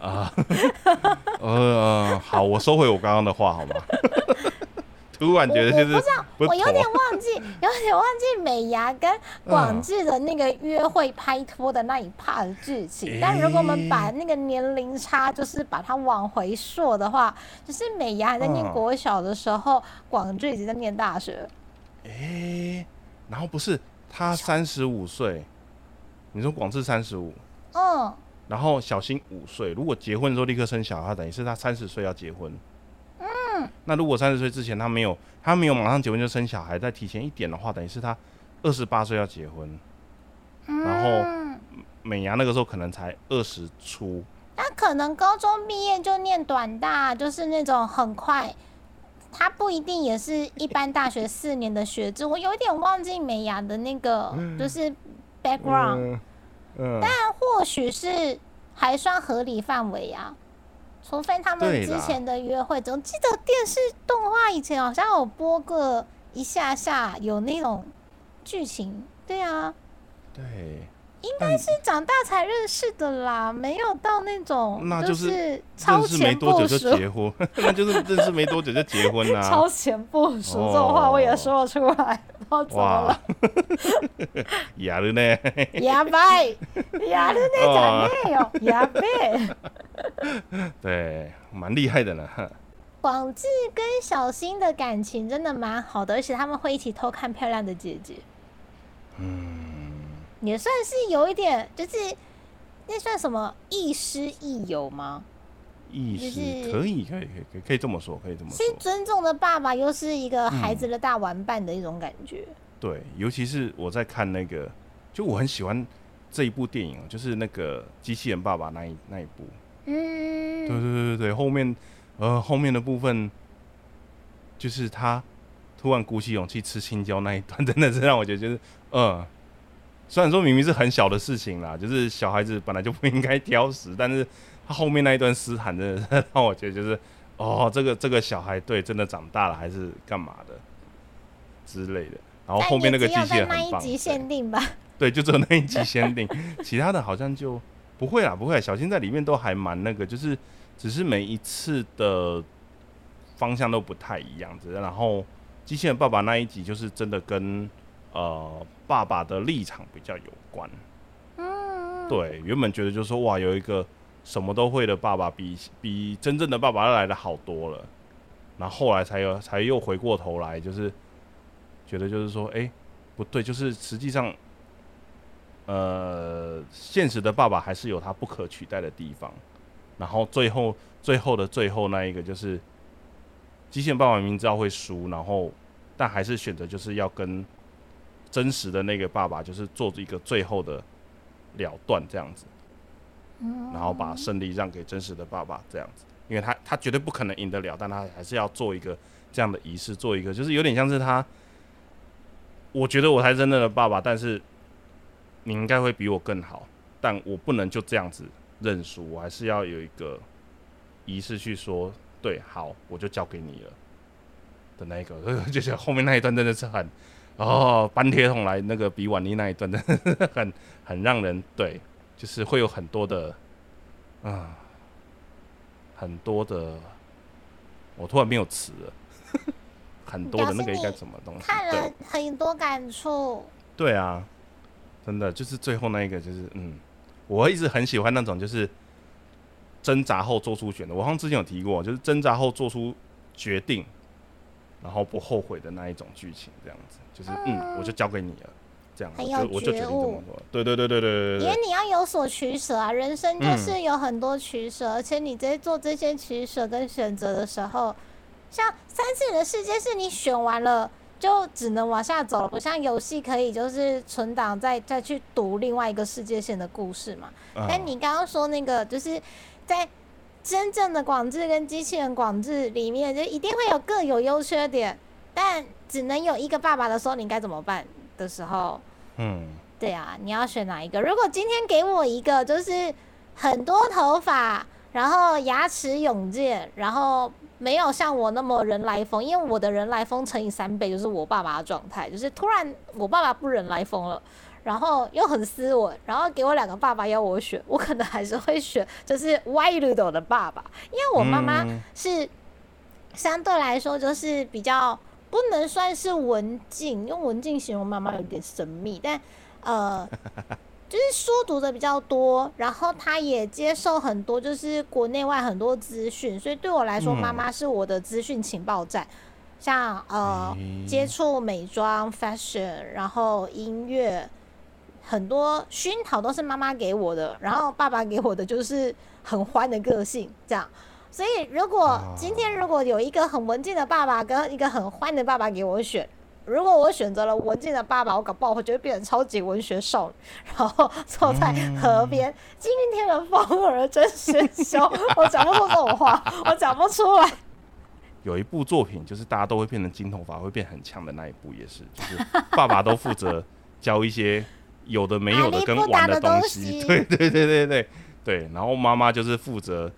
啊，呃，好，我收回我刚刚的话，好吗？突然觉得就是我我有点忘记，有点忘记美牙跟广志的那个约会拍拖的那一 part 的剧情。但如果我们把那个年龄差，就是把它往回溯的话，就是美牙还在念嗯国小的时候，广志已经在念大学。哎、然后不是他三十五岁，你说广志三十五，嗯，然后小新五岁，如果结婚的时候立刻生小孩，等于是他三十岁要结婚。嗯，那如果三十岁之前他没有他没有马上结婚就生小孩，再提前一点的话，等于是他二十八岁要结婚。嗯然后嗯美牙那个时候可能才二十出，他可能高中毕业就念短大，就是那种很快。他不一定也是一般大学四年的学制，我有点忘记美雅的那个就是 background，、嗯嗯，但或许是还算合理范围啊。除非他们之前的约会，总记得电视动画以前好像有播个一下下有那种剧情，对啊，对，应该是长大才认识的啦，没有到那种那就是认超识没前部多久就署。结婚，那就是认识没多久就结婚啦、超前部署这种话我也说得出来，不知道怎么哇了？，哑了呢，やばい、やるねじゃねえよ、やべえ。对，蛮厉害的呢。广志跟小新的感情真的蛮好的，而且他们会一起偷看漂亮的姐姐，嗯， 也算是有一点，就是那算什么亦师亦友吗？意就是可以，可以，可以，可以，可以这么说，可以这么说是说。尊重的爸爸，又是一个孩子的大玩伴的一种感觉。对，尤其是我在看那个，就我很喜欢这一部电影哦，就是那个机器人爸爸那一那一部。嗯，对对对对对，后面呃后面的部分，就是他突然鼓起勇气吃青椒那一段，真的是让我觉得就是嗯。虽然说明明是很小的事情啦，就是小孩子本来就不应该挑食，但是他后面那一段嘶喊，真的是让我觉得就是，哦，这个这个小孩对真的长大了还是干嘛的之类的。然后后面那个机器人很棒，那一集对限定吧。对，就只有那一集限定，其他的好像就不会啦，不会啦。小新在里面都还蛮那个，就是只是每一次的方向都不太一样子，然后机器人爸爸那一集就是真的跟呃爸爸的立场比较有关。嗯，对，原本觉得就是说哇，有一个什么都会的爸爸，比比真正的爸爸要来的好多了。然后后来才有才又回过头来，就是觉得就是说，哎、不对，就是实际上，呃，现实的爸爸还是有他不可取代的地方。然后最后最后的最后那一个就是，机器人爸爸明知道会输，然后但还是选择就是要跟真实的那个爸爸就是做一个最后的了断这样子，然后把胜利让给真实的爸爸这样子，因为他他绝对不可能赢得了，但他还是要做一个这样的仪式，做一个就是有点像是他，我觉得我才是真正的爸爸，但是你应该会比我更好，但我不能就这样子认输，我还是要有一个仪式去说，对，好，我就交给你了的那一个，就觉得后面那一段真的是很。哦，搬铁桶来那个比婉妮那一段真的是 很很让人对，就是会有很多的，啊、很多的，我突然没有词了，很多的那个应该什么东西？看了很多感触。对啊，真的就是最后那一个就是嗯，我一直很喜欢那种就是挣扎后做出选择，我好像之前有提过，就是挣扎后做出决定，然后不后悔的那一种剧情，这样子就是嗯，我就交给你了，这样我就觉悟对对对对对对。为你要有所取舍啊，人生就是有很多取舍，而且你在做这些取舍跟选择的时候，像三次元的世界是你选完了就只能往下走了，不像游戏可以就是存档再再去读另外一个世界线的故事嘛。但你刚刚说那个就是在真正的广智跟机器人广智里面，就一定会有各有优缺点。但只能有一个爸爸的时候，你该怎么办的时候，嗯，对啊，你要选哪一个？如果今天给我一个，就是很多头发，然后牙齿永健，然后没有像我那么人来疯，因为我的人来疯乘以三倍就是我爸爸的状态，就是突然我爸爸不人来疯了。然后又很斯文，然后给我两个爸爸要我选，我可能还是会选就是歪绿豆的爸爸，因为我妈妈嗯是相对来说就是比较不能算是文静，用文静形容妈妈有点神秘，但呃，就是书读的比较多，然后她也接受很多就是国内外很多资讯，所以对我来说，嗯妈妈是我的资讯情报站。像呃接触美妆、fashion，然后音乐，很多熏陶都是妈妈给我的，然后爸爸给我的就是很欢的个性，这样。所以如果啊。今天如果有一个很文静的爸爸跟一个很欢的爸爸给我选，如果我选择了文静的爸爸，我搞不好会就会变成超级文学少女，然后坐在河边。今天的风儿真喧嚣，我讲不出这种话，我讲不出来。有一部作品，就是大家都会变成金头发，会变很强的那一部，也是，就是爸爸都负责教一些有的没有的跟玩的东西。对对对对对。对，然后妈妈就是负责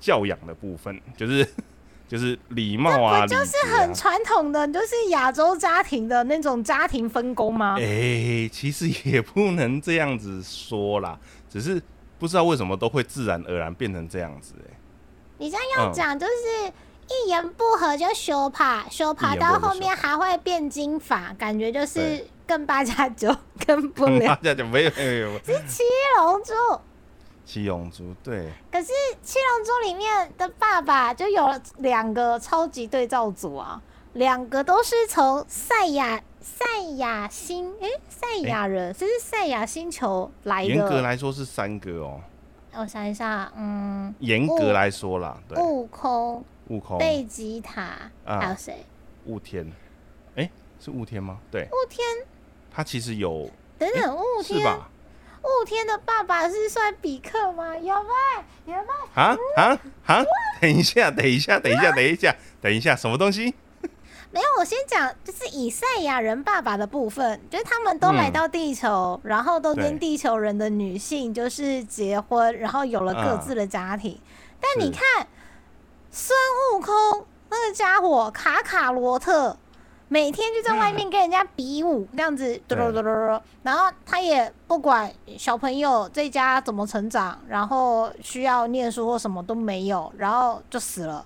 教养的部分，就是 就是礼貌啊，就是很传统的，就是亚洲家庭的那种家庭分工吗？哎、其实也不能这样子说啦，只是不知道为什么都会自然而然变成这样子、哎，你这样要讲，就是一言不合就修帕，修帕一言不合就到后面还会变金发，感觉就是更八加九，更不了。八家九没有没有没有，是七龙珠，七龙珠对，可是七龙珠里面的爸爸就有了两个超级对照组啊，两个都是从赛亚赛亚星，诶，赛亚人，这是赛亚星球来的？严格的。来说是三个哦、我想一下，嗯，严格来说啦，对，悟空、悟空、贝吉塔，啊。还有谁？雾天，哎、是雾天吗？对，雾天，他其实有等等，雾天，是吧？雾天的爸爸是算比克吗？有吗？有吗？啊啊啊！等一下，等一下，等一下，等一下，等一下，什么东西？没有，我先讲，就是以赛亚人爸爸的部分，就是他们都来到地球，然后都跟地球人的女性就是结婚，然后有了各自的家庭。但你看孙悟空那个家伙卡卡罗特，每天就在外面跟人家比武，这样子嘟嘟嘟嘟嘟，然后他也不管小朋友在家怎么成长，然后需要念书或什么都没有，然后就死了。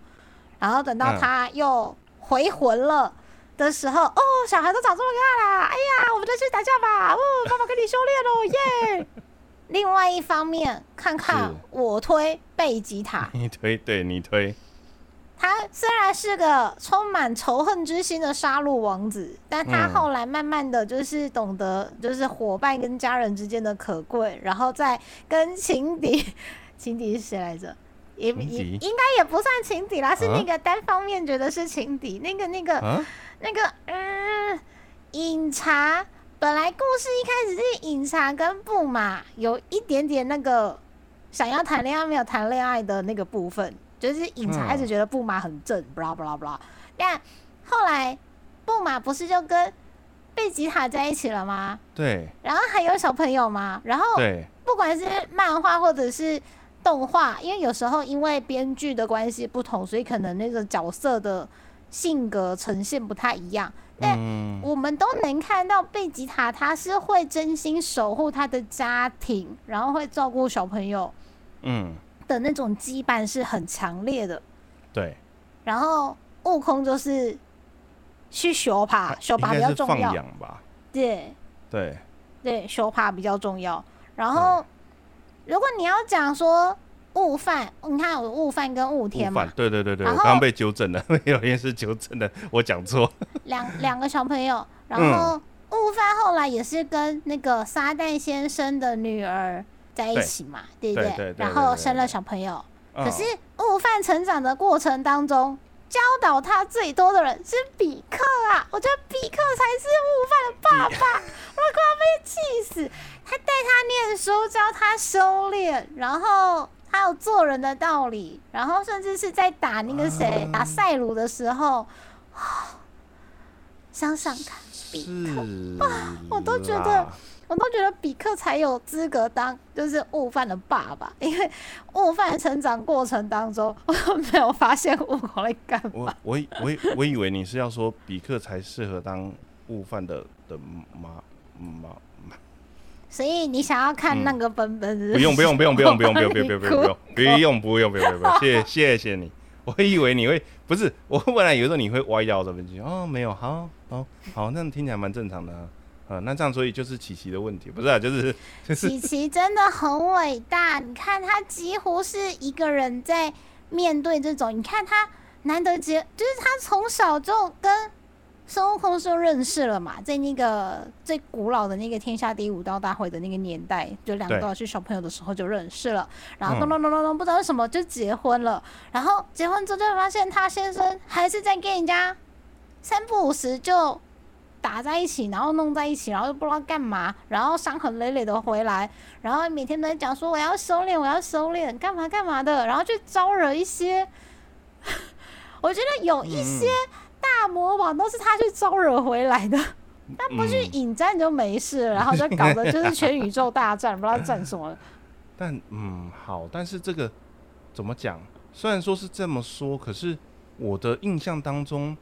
然后等到嗯他又回魂了，的时候，哦，小孩都长这么大啦，哎呀，我们再去打架吧，哦，爸爸跟你修炼哦，耶！另外一方面，看看我推贝吉塔，你推，对你推，他虽然是个充满仇恨之心的杀戮王子，但他嗯。后来慢慢的就是懂得，就是伙伴跟家人之间的可贵，然后再跟情敌，情敌是谁来着？也情也应该也不算情敌啦，是啊那个单方面觉得是情敌，那个那个、啊，那个嗯，饮茶。本来故事一开始是饮茶跟布马有一点点那个想要谈恋爱没有谈恋爱的那个部分，就是饮茶一直觉得布马很正，不啦不啦不啦。但后来布马不是就跟贝吉塔在一起了吗？对然后还有小朋友吗？然后对，不管是漫画或者是动画，因为有时候因为编剧的关系不同，所以可能那个角色的性格呈现不太一样。但嗯，我们都能看到贝吉塔他是会真心守护他的家庭，然后会照顾小朋友嗯，的那种羁绊是很强烈的。对，然后悟空就是去修爬，修爬比较重要。养吧，对。对，对，修爬比较重要。然后如果你要讲说悟饭，你看有悟饭跟悟天嘛，，对对对对，我刚刚被纠正了，有人是纠正的，我讲错，两两个小朋友，然嗯后悟饭后来也是跟那个撒旦先生的女儿在一起嘛，对不对对对然后生了小朋友。嗯可是悟饭成长的过程当中，教导他最多的人是比克啊！我觉得比克才是悟饭的爸爸，我快要被气死。他带他念书，教他修炼，然后还有做人的道理，然后甚至是在打那个谁、打赛鲁的时候，想想看，比是，我都觉得我都觉得比克才有资格当就是悟饭的爸爸，因为悟饭成长过程当中，我都没有发现悟空在干我嘛。我以我以我以为你是要说比克才适合当悟饭的的妈妈，所以你想要看那个本本是不用不用不用不用不用不用不用不用不用不用你不用不用不用不用，谢谢谢谢你。我以为你会不是，我本来以为说你会歪掉这边去，哦，没有，好，好，好，那听起来蛮正常的啊，呃，那这样所以就是琪琪的问题，不是啊，就是就是琪琪真的很伟大，你看他几乎是一个人在面对这种，你看他难得结，就是他从小就跟孙悟空就认识了嘛，在那个最古老的那个天下第一武道大会的那个年代，就两个对。都要去小朋友的时候就认识了，然后嗯。咚咚咚咚咚，不知道为什么就结婚了，然后结婚之后就发现他先生还是在跟人家三不五时就打在一起，然后弄在一起，然后又不知道干嘛，然后伤痕累累的回来，然后每天都在讲说我要收敛，我要收敛，干嘛干嘛的，然后去招惹一些，我觉得有一些大魔王都是他去招惹回来的，他不去嗯引战就没事了，然后就搞得就是全宇宙大战，不知道战什么。但嗯好，但是这个怎么讲？虽然说是这么说，可是我的印象当中，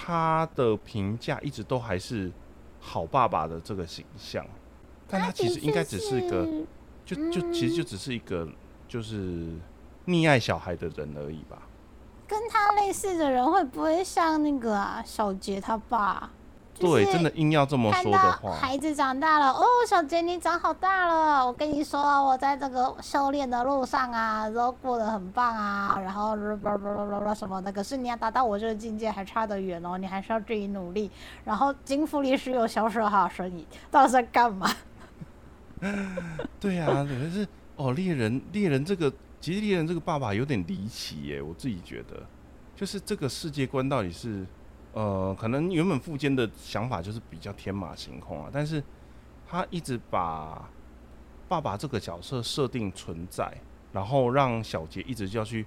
他的评价一直都还是好爸爸的这个形象，但他其实应该只是一个，就就其实就只是一个就是溺爱小孩的人而已吧。跟他类似的人会不会像那个啊小杰他爸？就是对，真的硬要这么说的话，孩子长大了，哦，小杰你长好大了。我跟你说，我在这个修炼的路上啊，都过得很棒啊。然后叭叭叭叭叭什么的，可是你要达到我这个境界还差得远哦，你还是要自己努力。然后金福利是有销售好生意，到底在干嘛？对啊，可是哦，猎人猎人这个，其实猎人这个爸爸有点离奇耶，我自己觉得，就是这个世界观到底是，呃，可能原本富坚的想法就是比较天马行空啊，但是他一直把爸爸这个角色设定存在，然后让小杰一直就要去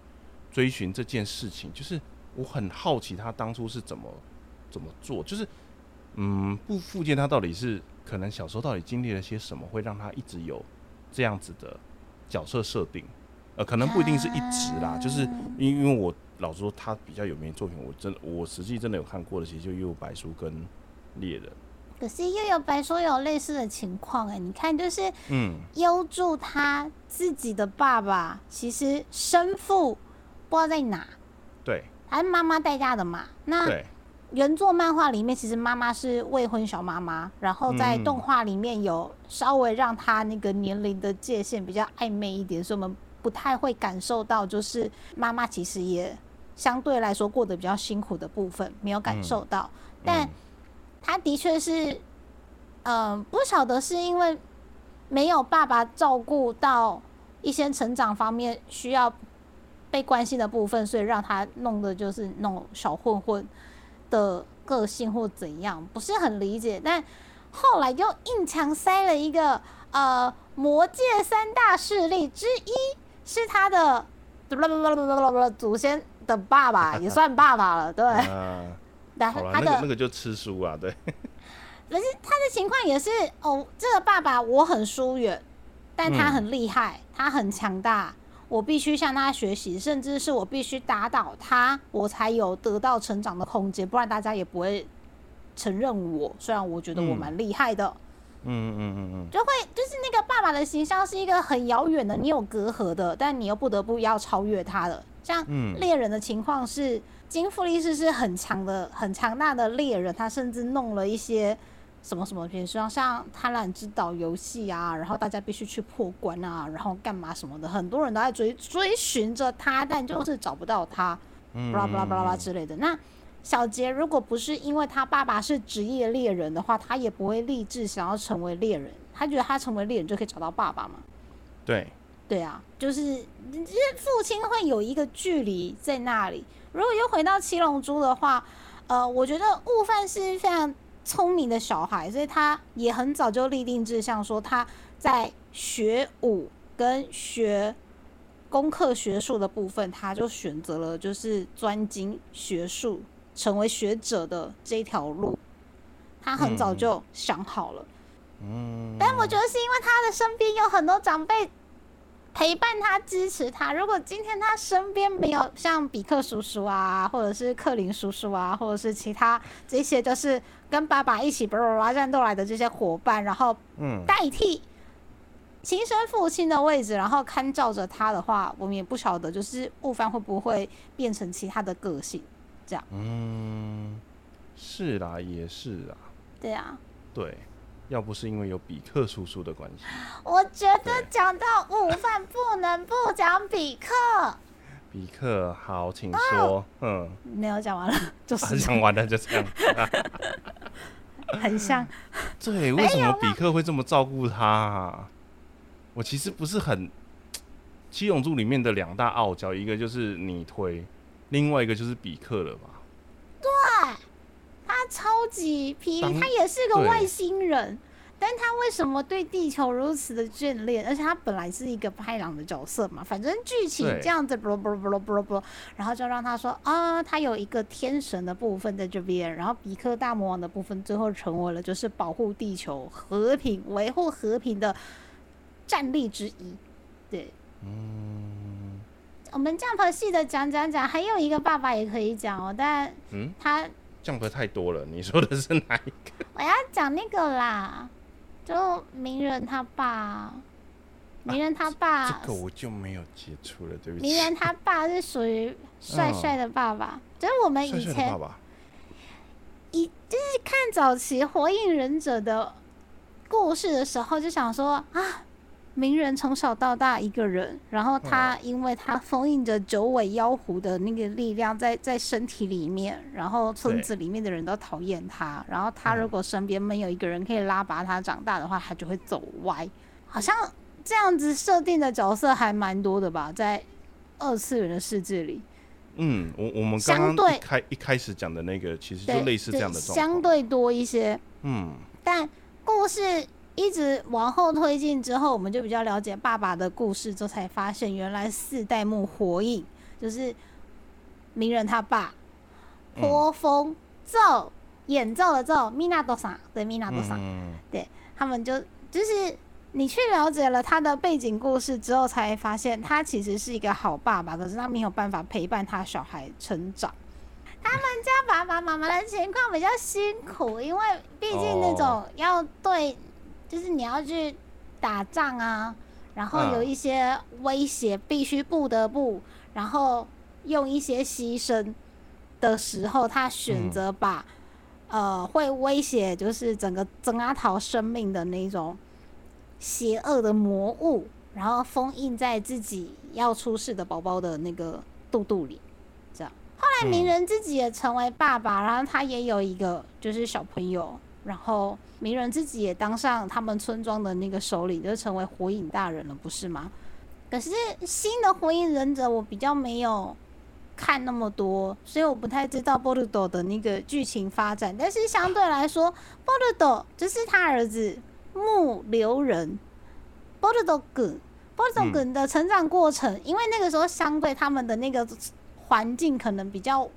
追寻这件事情，就是我很好奇他当初是怎么怎么做，就是嗯，不富坚他到底是可能小时候到底经历了些什么，会让他一直有这样子的角色设定？呃，可能不一定是一直啦，就是因因为我老实说，他比较有名的作品，我真我实际真的有看过的，其实就《又有白书》跟《猎人》。可是又有白书有类似的情况哎，你看就是嗯，优助他自己的爸爸，其实生父不知道在哪，对。还是妈妈带大的嘛。那对，原作漫画里面，其实妈妈是未婚小妈妈，然后在嗯动画里面有稍微让他那个年龄的界限比较暧昧一点，所以我们不太会感受到，就是妈妈其实也相对来说过得比较辛苦的部分没有感受到，但他的确是，嗯、不晓得是因为没有爸爸照顾到一些成长方面需要被关心的部分，所以让他弄的就是那种小混混的个性或怎样，不是很理解。但后来又硬强塞了一个呃魔界三大势力之一，是他的 祖先的爸爸，也算爸爸了，对。啊，然后他的那个那个就吃书啊，对，可是他的情况也是哦，这个爸爸我很疏远，但他嗯很厉害，他很强大，我必须向他学习，甚至是我必须打倒他，我才有得到成长的空间，不然大家也不会承认我。虽然我觉得我嗯蛮厉害的，嗯嗯嗯嗯嗯就会就是那个爸爸的形象是一个很遥远的，你有隔阂的，但你又不得不要超越他的。像嗯猎人的情况是，金富力士是很强的、很强大的猎人，他甚至弄了一些什么什么，比如说像贪婪之岛游戏啊，然后大家必须去破关啊，然后干嘛什么的，很多人都在追追寻着他，但就是找不到他，嗯，巴拉巴拉巴拉巴拉之类的。那小杰如果不是因为他爸爸是职业猎人的话，他也不会立志想要成为猎人。他觉得他成为猎人就可以找到爸爸嘛？对，对啊，就是就是父亲会有一个距离在那里。如果又回到七龙珠的话，呃，我觉得悟饭是非常聪明的小孩，所以他也很早就立定志向，说他在学武跟学功课学术的部分，他就选择了就是专精学术，成为学者的这条路。他很早嗯就想好了。嗯，但我觉得是因为他的身边有很多长辈陪伴他、支持他。如果今天他身边没有像比克叔叔啊，或者是克林叔叔啊，或者是其他这些就是跟爸爸一起巴拉巴拉战斗来的这些伙伴，然后嗯代替亲生父亲的位置，然后看照着他的话，我们也不晓得就是悟饭会不会变成其他的个性这样。嗯，是啦，也是啊，对啊，对，要不是因为有比克叔叔的关系，我觉得讲到午饭不能不讲比克。比克好，请说，嗯，没有讲完了，就是啊讲完了就这样，很像。对，为什么比克会这么照顾他啊？我其实不是很，《七龙珠》里面的两大傲娇，一个就是你推，另外一个就是比克了吧？他超级霹雳，他也是个外星人，但他为什么对地球如此的眷恋？而且他本来是一个拍狼的角色嘛，反正剧情这样子，啵啵啵啵啵，然后就让他说啊，他有一个天神的部分在这边，然后比克大魔王的部分最后成为了就是保护地球和平、维护和平的战力之一。对，嗯。我们 Jump 系的讲讲讲，还有一个爸爸也可以讲哦，但嗯，他这样不太多了。你说的是哪一个？我要讲那个啦，就鸣人他爸，鸣人他爸，这个我就没有接触了，对不起。鸣人他爸是属于帅帅的爸爸，就是我们以前帅的爸爸，一就是看早期《火影忍者》的故事的时候，就想说啊，鸣人从小到大一个人，然后他因为他封印着九尾妖狐的那个力量在在身体里面，然后村子里面的人都讨厌他，然后他嗯如果身边没有一个人可以拉拔他长大的话，他就会走歪，好像这样子设定的角色还蛮多的吧，在二次元的世界里。嗯，我我们刚刚一开一开始讲的那个，其实就类似这样的状况。相对多一些。嗯，但故事一直往后推进之后，我们就比较了解爸爸的故事，之后才发现原来四代目火影就是鸣人他爸嗯坡风奏演奏的奏米娜多桑对米娜多桑，对他们就就是你去了解了他的背景故事之后，才发现他其实是一个好爸爸，可是他没有办法陪伴他小孩成长。他们家爸爸妈妈的情况比较辛苦，因为毕竟那种哦要对，就是你要去打仗啊，然后有嗯一些威胁，必须不得不，然后用一些牺牲的时候，他选择把、呃会威胁就是整个曾阿桃生命的那种邪恶的魔物，然后封印在自己要出世的宝宝的那个肚肚里，这样。后来鸣人自己也成为爸爸，然后他也有一个就是小朋友，然后鸣人自己也当上他们村庄的那个首领，就成为火影大人了，不是吗？可是新的火影忍者我比较没有看那么多，所以我不太知道波鲁斗的那个剧情发展。但是相对来说，波鲁斗就是他儿子木流人，波鲁斗梗，波鲁斗梗的成长过程，因为那个时候相对他们的那个环境可能比较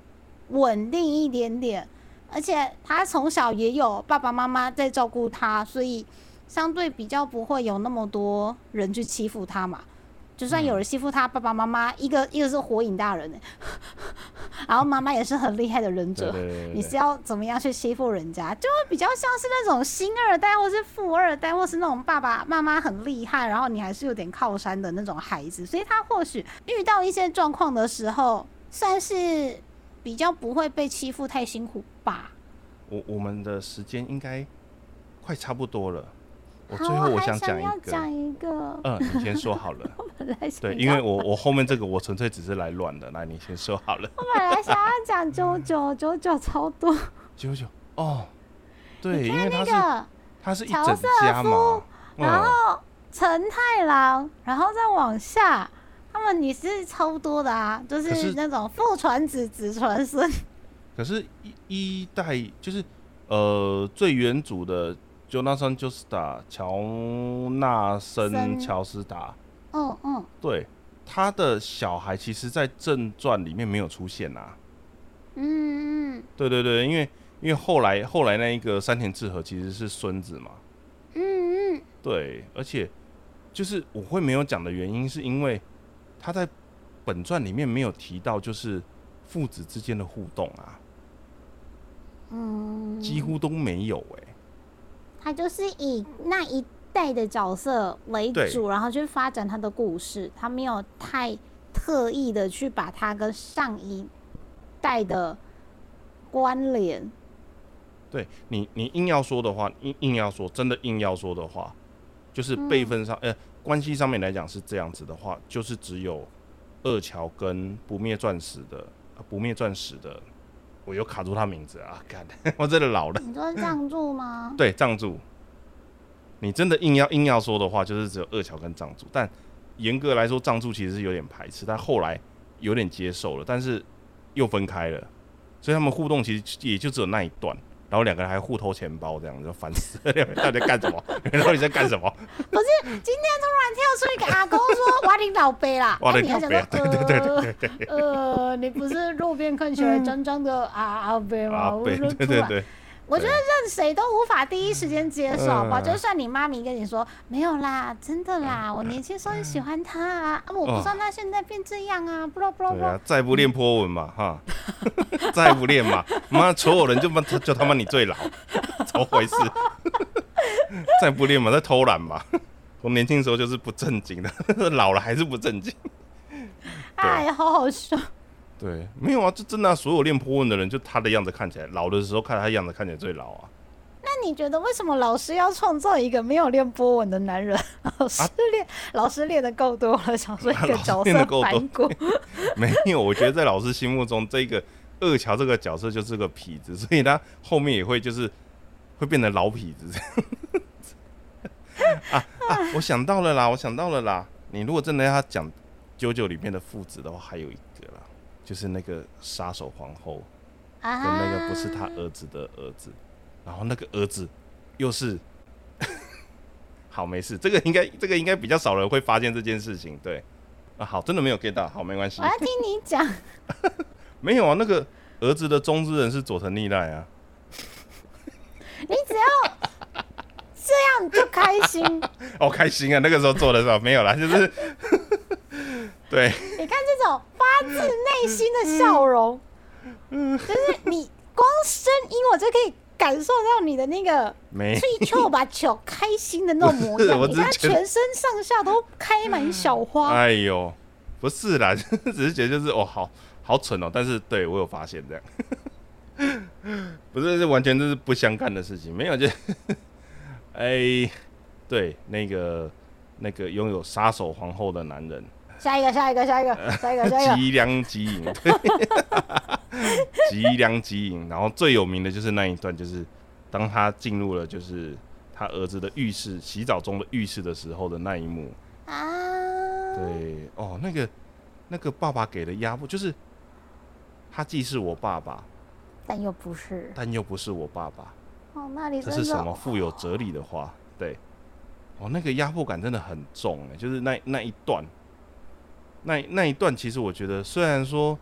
稳定一点点，而且他从小也有爸爸妈妈在照顾他，所以相对比较不会有那么多人去欺负他嘛。就算有人欺负他，爸爸妈妈一个一个是火影大人呢，然后妈妈也是很厉害的忍者，对对对对你是要怎么样去欺负人家？就会比较像是那种星二代，或是富二代，或是那种爸爸妈妈很厉害，然后你还是有点靠山的那种孩子，所以他或许遇到一些状况的时候，算是比较不会被欺负太辛苦吧。我我们的时间应该快差不多了。我最，后我想想讲一个，要讲一个，嗯，你先说好了。本来对，因为我我后面这个我纯粹只是来乱的，来你先说好了。我本来想要讲九九九九超多，九九哦，对，因为他是。他是一整家嘛，然嗯，后陈太郎，然后再往下，他们你是超多的啊，就可是是那种父传子，子传孙。可是一一代就是呃最原主的 Jonathan Joestar 乔纳森森。乔斯达，嗯嗯，对他的小孩其实在正传里面没有出现啊。嗯嗯对对对，因为因为后来后来那一个山田智和其实是孙子嘛，嗯嗯，对，而且就是我会没有讲的原因，是因为他在本传里面没有提到就是父子之间的互动啊，嗯，几乎都没有哎、他就是以那一代的角色为主，然后去发展他的故事，他没有太特意的去把他跟上一代的关联。对你，你硬要说的话，硬硬要说，真的硬要说的话，就是辈分上，呃，关系上面来讲是这样子的话，就是只有二乔跟不灭钻石的，呃不灭钻石的，我又卡住他名字啊，干，我真的老了。你说藏柱吗？对，藏柱，你真的硬要硬要说的话，就是只有二乔跟藏柱，但严格来说，藏柱其实是有点排斥，但后来有点接受了，但是又分开了，所以他们互动其实也就只有那一段。然后两个人还互偷钱包，这样就烦死了。两个人到底在干什么？然后你在干什么？不是，今天突然跳出一个阿公说：“哇，你老杯啦！”我 哎你老杯啊说对对对对对呃，你不是路边看起来脏脏的阿阿伯吗？啊，我对就突然，对对对，我觉得任谁都无法第一时间接受，好吧？嗯就算你妈咪跟你说没有啦，真的啦，我年轻时候很喜欢他啊，啊我不知道他现在变这样啊，不啦不啦不再不练波纹嘛，哈，再不练嘛，妈，所有人就妈就他妈你最老，怎么回事？再不练嘛，在偷懒嘛。我年轻的时候就是不正经的，老了还是不正经。哎，好好笑。对，没有啊，这真的、啊，所有练波纹的人，就他的样子看起来，老的时候看他样子看起来最老啊。那你觉得为什么老师要创造一个没有练波纹的男人？老师练，老师练的够多了，想说一个角色反骨。没有，我觉得在老师心目中，这个二乔这个角色就是个痞子，所以他后面也会就是会变成老痞子。啊啊！我想到了啦，我想到了啦。你如果真的要讲九九里面的父子的话，还有一就是那个杀手皇后啊跟那个不是他儿子的儿子，然后那个儿子又是。好，没事，这个应该这个应该比较少人会发现这件事情，对啊，好，真的没有 get 到，好，没关系我，要听你讲。没有啊，那个儿子的中之人是佐藤利奈啊，你只要这样就开心。哦开心啊！那个时候做的时候没有啦，就是 对，你看这种发自内心的笑容，嗯就是你光声音我就可以感受到你的那个没吹球把球开心的那种模样。我你看全身上下都开满小花。哎呦，不是啦，只是觉得就是哦，好好蠢哦。但是对我有发现这样，不是是完全就是不相干的事情，没有就，哎，对，那个那个拥有杀手皇后的男人，下一个，下一个，下一个，下一个，下一个，吉良吉影，对，吉良吉影。然后最有名的就是那一段，就是当他进入了就是他儿子的浴室洗澡中的浴室的时候的那一幕。啊，对，哦，那个那个爸爸给的压迫，就是他既是我爸爸，但又不是，但又不是我爸爸。哦，那里这是什么富有哲理的话？对，哦，那个压迫感真的很重哎，就是那那一段，那那一段，其实我觉得，虽然说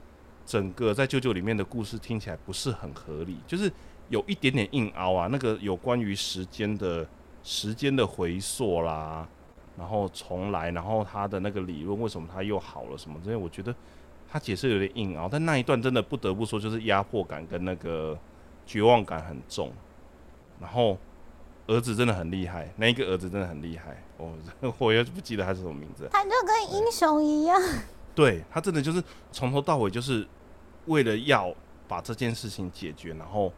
整个在舅舅里面的故事听起来不是很合理，就是有一点点硬凹啊，那个有关于时间的时间的回溯啦，然后重来，然后他的那个理论为什么他又好了什么这些，我觉得他解释有点硬凹，但那一段真的不得不说，就是压迫感跟那个绝望感很重。然后儿子真的很厉害，那一个儿子真的很厉害，我我也不记得他是什么名字。他就跟英雄一样，对他真的就是从头到尾就是为了要把这件事情解决，然后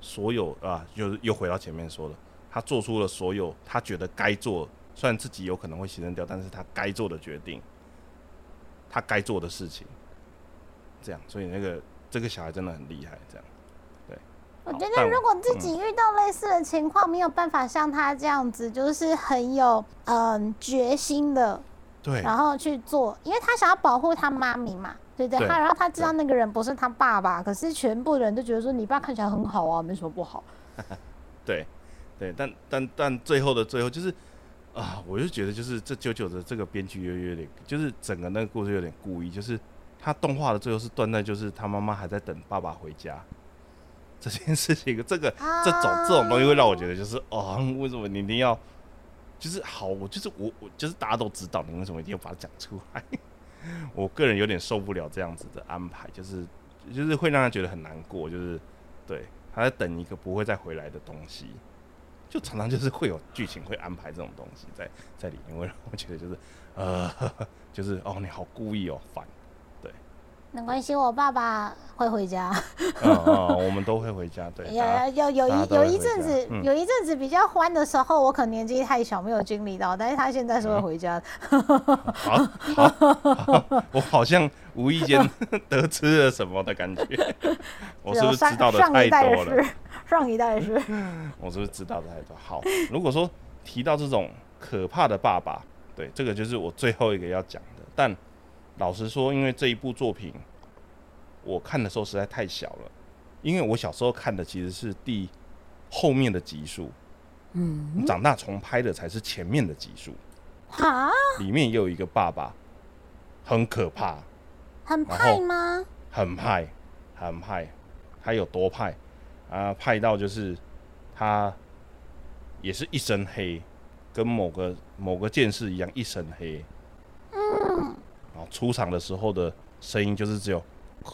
所有啊，就是又回到前面说的，他做出了所有他觉得该做，虽然自己有可能会牺牲掉，但是他该做的决定，他该做的事情，这样，所以那个这个小孩真的很厉害，这样。我觉得，如果自己遇到类似的情况，没有办法像他这样子，就是很有嗯决心的，对，然后去做，因为他想要保护他妈咪嘛，对不对？他然后他知道那个人不是他爸爸，可是全部人都觉得说你爸看起来很好啊，没什么不好。对，对，但但但最后的最后，就是啊，我就觉得就是这九九的这个编剧有有点，就是整个那个故事有点故意，就是他动画的最后是断在就是他妈妈还在等爸爸回家。这件事情，这个这种这种东西会让我觉得就是哦，为什么你一定要就是好？我就是我我就是大家都知道，你为什么一定要把它讲出来？我个人有点受不了这样子的安排，就是就是会让他觉得很难过，就是对他在等一个不会再回来的东西，就常常就是会有剧情会安排这种东西在在里面，会让我觉得就是呃，就是哦，你好故意哦，烦。没关系，我爸爸会回家。嗯嗯，我们都会回家。对，有有有一有一阵子，有一阵子比较欢的时候，我可能年纪太小，没有经历到。但是他现在是会回家的。好，好，我好像无意间得知了什么的感觉。我是不是知道的太多了？上一代是。我是不是知道的太多？好，如果说提到这种可怕的爸爸，对，这个就是我最后一个要讲的，但。老实说，因为这一部作品，我看的时候实在太小了。因为我小时候看的其实是第后面的集数，嗯，长大重拍的才是前面的集数。啊？里面也有一个爸爸，很可怕。很派吗？很派，很派。他有多派啊？派到就是他也是一身黑，跟某个某个剑士一样一身黑。嗯。出场的时候的声音就是只有，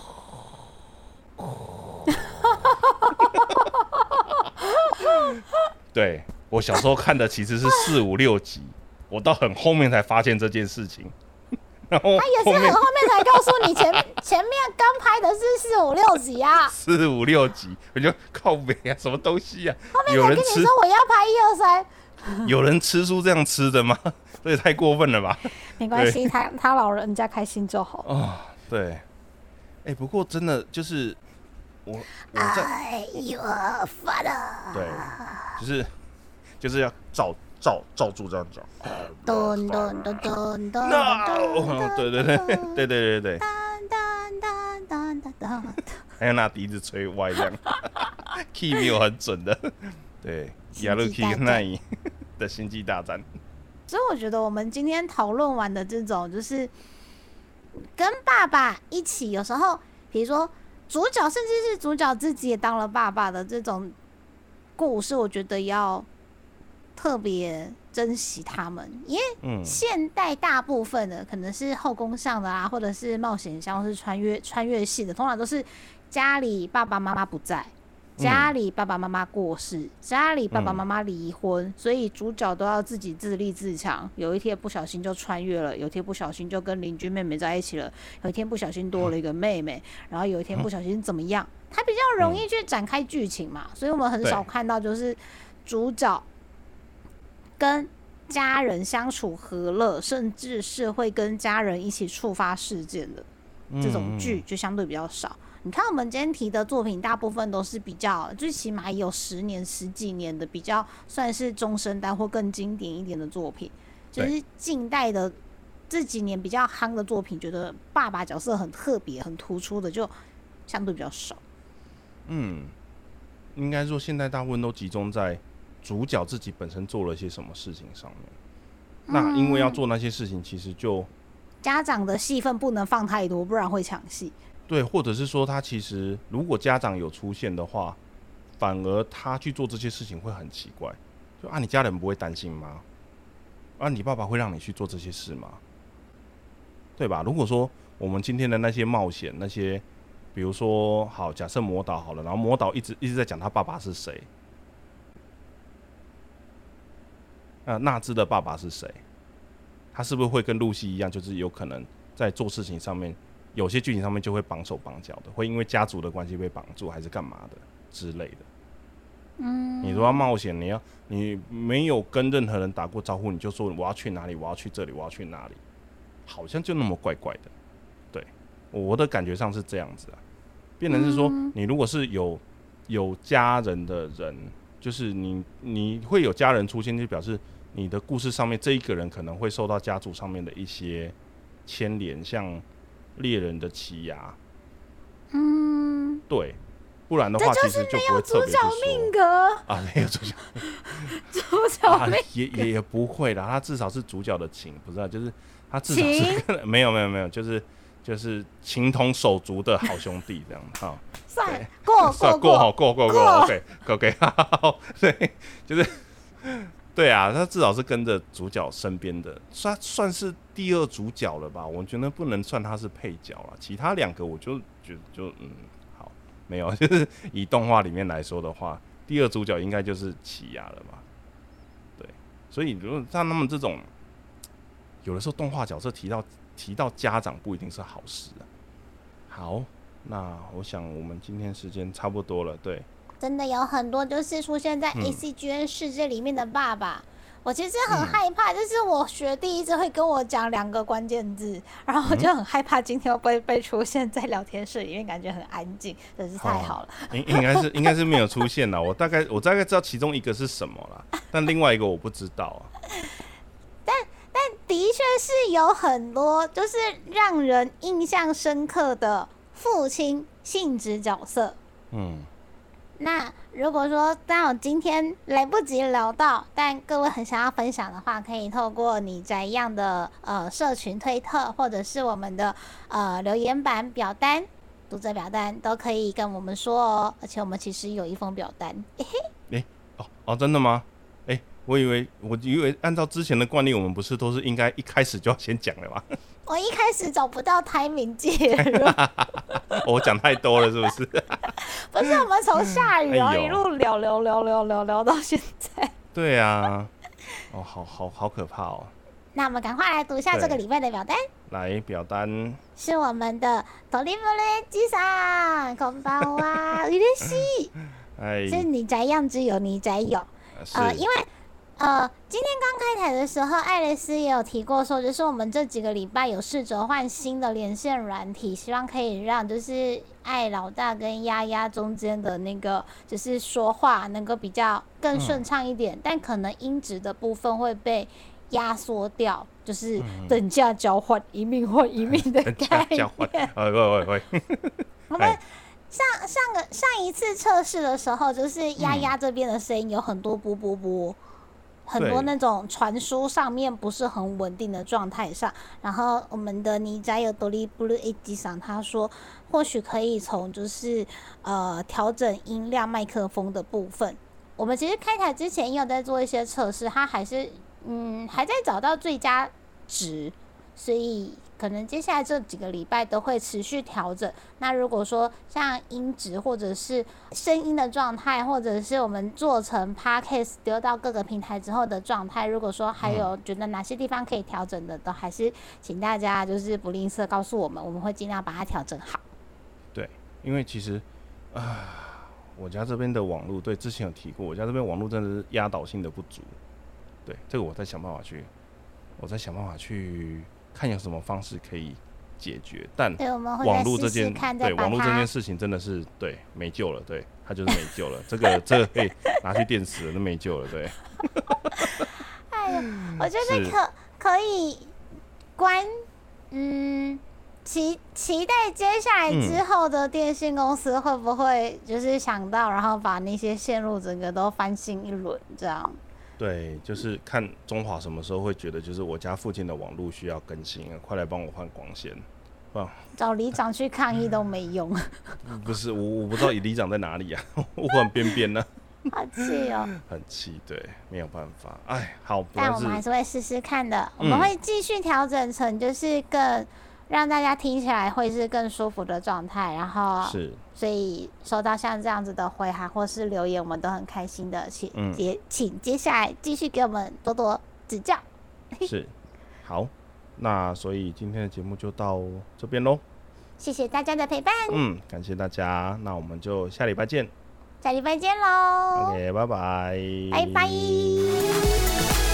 对我小时候看的其实是四五六集，我到很后面才发现这件事情。然后他也是很后面才告诉你，前 前面刚拍的是四五六集啊，四五六集，我就靠北啊，什么东西啊？后面才跟你说我要拍一二三。有人吃出这样吃的吗？这也太过分了吧！没关系，他他老人家开心就好。啊、对。哎、不过真的就是我，我在有发了。对，就是就是要照照照住这样找。咚咚咚咚咚咚。对对对对对对对。还有拿笛子吹歪这样，key 没有很准的。对，亚鲁基跟奈伊的星际大战。所以我觉得我们今天讨论完的这种，就是跟爸爸一起，有时候比如说主角，甚至是主角自己也当了爸爸的这种故事，我觉得要特别珍惜他们，因为现代大部分的可能是后宫上的啊，或者是冒险像，是穿越穿越系的，通常都是家里爸爸妈妈不在。家里爸爸妈妈过世，家里爸爸妈妈离婚，所以主角都要自己自立自强。有一天不小心就穿越了，有一天不小心就跟邻居妹妹在一起了，有一天不小心多了一个妹妹，然后有一天不小心怎么样？他比较容易去展开剧情嘛，所以我们很少看到就是主角跟家人相处和乐，甚至是会跟家人一起触发事件的这种剧就相对比较少。你看我们今天提的作品，大部分都是比较，最起码有十年、十几年的，比较算是中生代或更经典一点的作品。就是近代的这几年比较夯的作品，觉得爸爸角色很特别、很突出的，就相对比较少。嗯，应该说现在大部分都集中在主角自己本身做了一些什么事情上面。那因为要做那些事情，其实就家长的戏份不能放太多，不然会抢戏。对，或者是说他其实如果家长有出现的话，反而他去做这些事情会很奇怪。就啊，你家人不会担心吗？啊，你爸爸会让你去做这些事吗？对吧？如果说我们今天的那些冒险，那些比如说好，假设魔导好了，然后魔导一直一直在讲他爸爸是谁，那，纳兹的爸爸是谁？他是不是会跟露西一样，就是有可能在做事情上面？有些剧情上面就会绑手绑脚的，会因为家族的关系被绑住，还是干嘛的之类的。嗯，你如果要冒险，你要你没有跟任何人打过招呼，你就说我要去哪里，我要去这里，我要去哪里，好像就那么怪怪的。对，我的感觉上是这样子啊。变成是说，你如果是有有家人的人，就是你你会有家人出现，就表示你的故事上面这一个人可能会受到家族上面的一些牵连，像。猎人的奇牙，嗯，对，不然的话其实就不会特别命格。啊，没有主角，主角命也也也不会啦，他至少是主角的情，不是，就是他至少是 没有没有没有，就是就是情同手足的好兄弟这样哈，算过过过好过过过，OK OK，好，对，就是。对啊，他至少是跟着主角身边的，算算是第二主角了吧？我觉得不能算他是配角了。其他两个我就觉得就嗯好，没有，就是以动画里面来说的话，第二主角应该就是奇亚了吧？对，所以如果像他们这种，有的时候动画角色提到提到家长不一定是好事啊。好，那我想我们今天时间差不多了，对。真的有很多就是出现在 A C G N 世界里面的爸爸，我其实很害怕，就是我学弟一直会跟我讲两个关键字，然后我就很害怕今天会不会被出现在聊天室里面，感觉很安静，真是太好了。应应该是应该是没有出现了，我大概我大概知道其中一个是什么了，但另外一个我不知道啊。但但的确是有很多就是让人印象深刻的父亲性质角色，嗯。那如果说当我今天来不及聊到，但各位很想要分享的话，可以透过你怎样的呃社群推特，或者是我们的呃留言板表单、读者表单，都可以跟我们说哦。而且我们其实有一封表单，嘿嘿。哎哦哦，真的吗？哎，我以为我以为按照之前的惯例，我们不是都是应该一开始就要先讲的吗？我一开始找不到台名介入，我讲太多了是不是？不是，我们从下雨然后一路聊聊聊聊聊聊到现在。对啊，哦，好好好可怕哦。那我们赶快来读一下这个礼拜的表单。来，表单是我们的托利弗雷基萨，空包啊，嬉し哎，是你宅样只有你宅有，呃，因为。呃，今天刚开台的时候，爱丽丝也有提过说，就是我们这几个礼拜有试着换新的连线软体，希望可以让就是爱老大跟丫丫中间的那个就是说话能够比较更顺畅一点，但可能音质的部分会被压缩掉，就是等价交换，一命换一命的概念。呃，会会会。我们上上个上一次测试的时候，就是丫丫这边的声音有很多波波波。很多那种传输上面不是很稳定的状态上，然后我们的尼加有独立 Blue A 机上，他说或许可以从就是呃调整音量麦克风的部分。我们其实开台之前也有在做一些测试，它还是嗯还在找到最佳值，所以可能接下来这几个礼拜都会持续调整。那如果说像音质或者是声音的状态，或者是我们做成 podcast 丢到各个平台之后的状态，如果说还有觉得哪些地方可以调整的，都还是请大家就是不吝啬告诉我们，我们会尽量把它调整好。对，因为其实啊，我家这边的网络，对，之前有提过，我家这边网络真的是压倒性的不足。对，这个我在想办法去，我在想办法去看有什么方式可以解决。但网络这件对网络这件事情真的是对没救了，对，他就是没救了。这个这个可以 拿去电池了，都没救了，对。哎呀，我觉得是可可以关，嗯，期期待接下来之后的电信公司会不会就是想到，然后把那些线路整个都翻新一轮，这样。对，就是看中华什么时候会觉得，就是我家附近的网络需要更新啊，快来帮我换光纤。找里长去抗议都没用，不是我，我不知道里长在哪里啊，我换边边呢，好气哦！很气，对，没有办法，哎，好，但我们还是是会试试看的，我嗯们会继续调整成就是更让大家听起来会是更舒服的状态，然后是所以收到像这样子的回函或是留言，我们都很开心的，请嗯接、请接下来继续给我们多多指教。是好，那所以今天的节目就到这边喽，谢谢大家的陪伴，嗯，感谢大家，那我们就下礼拜见下礼拜见喽，，OK，拜拜，拜拜。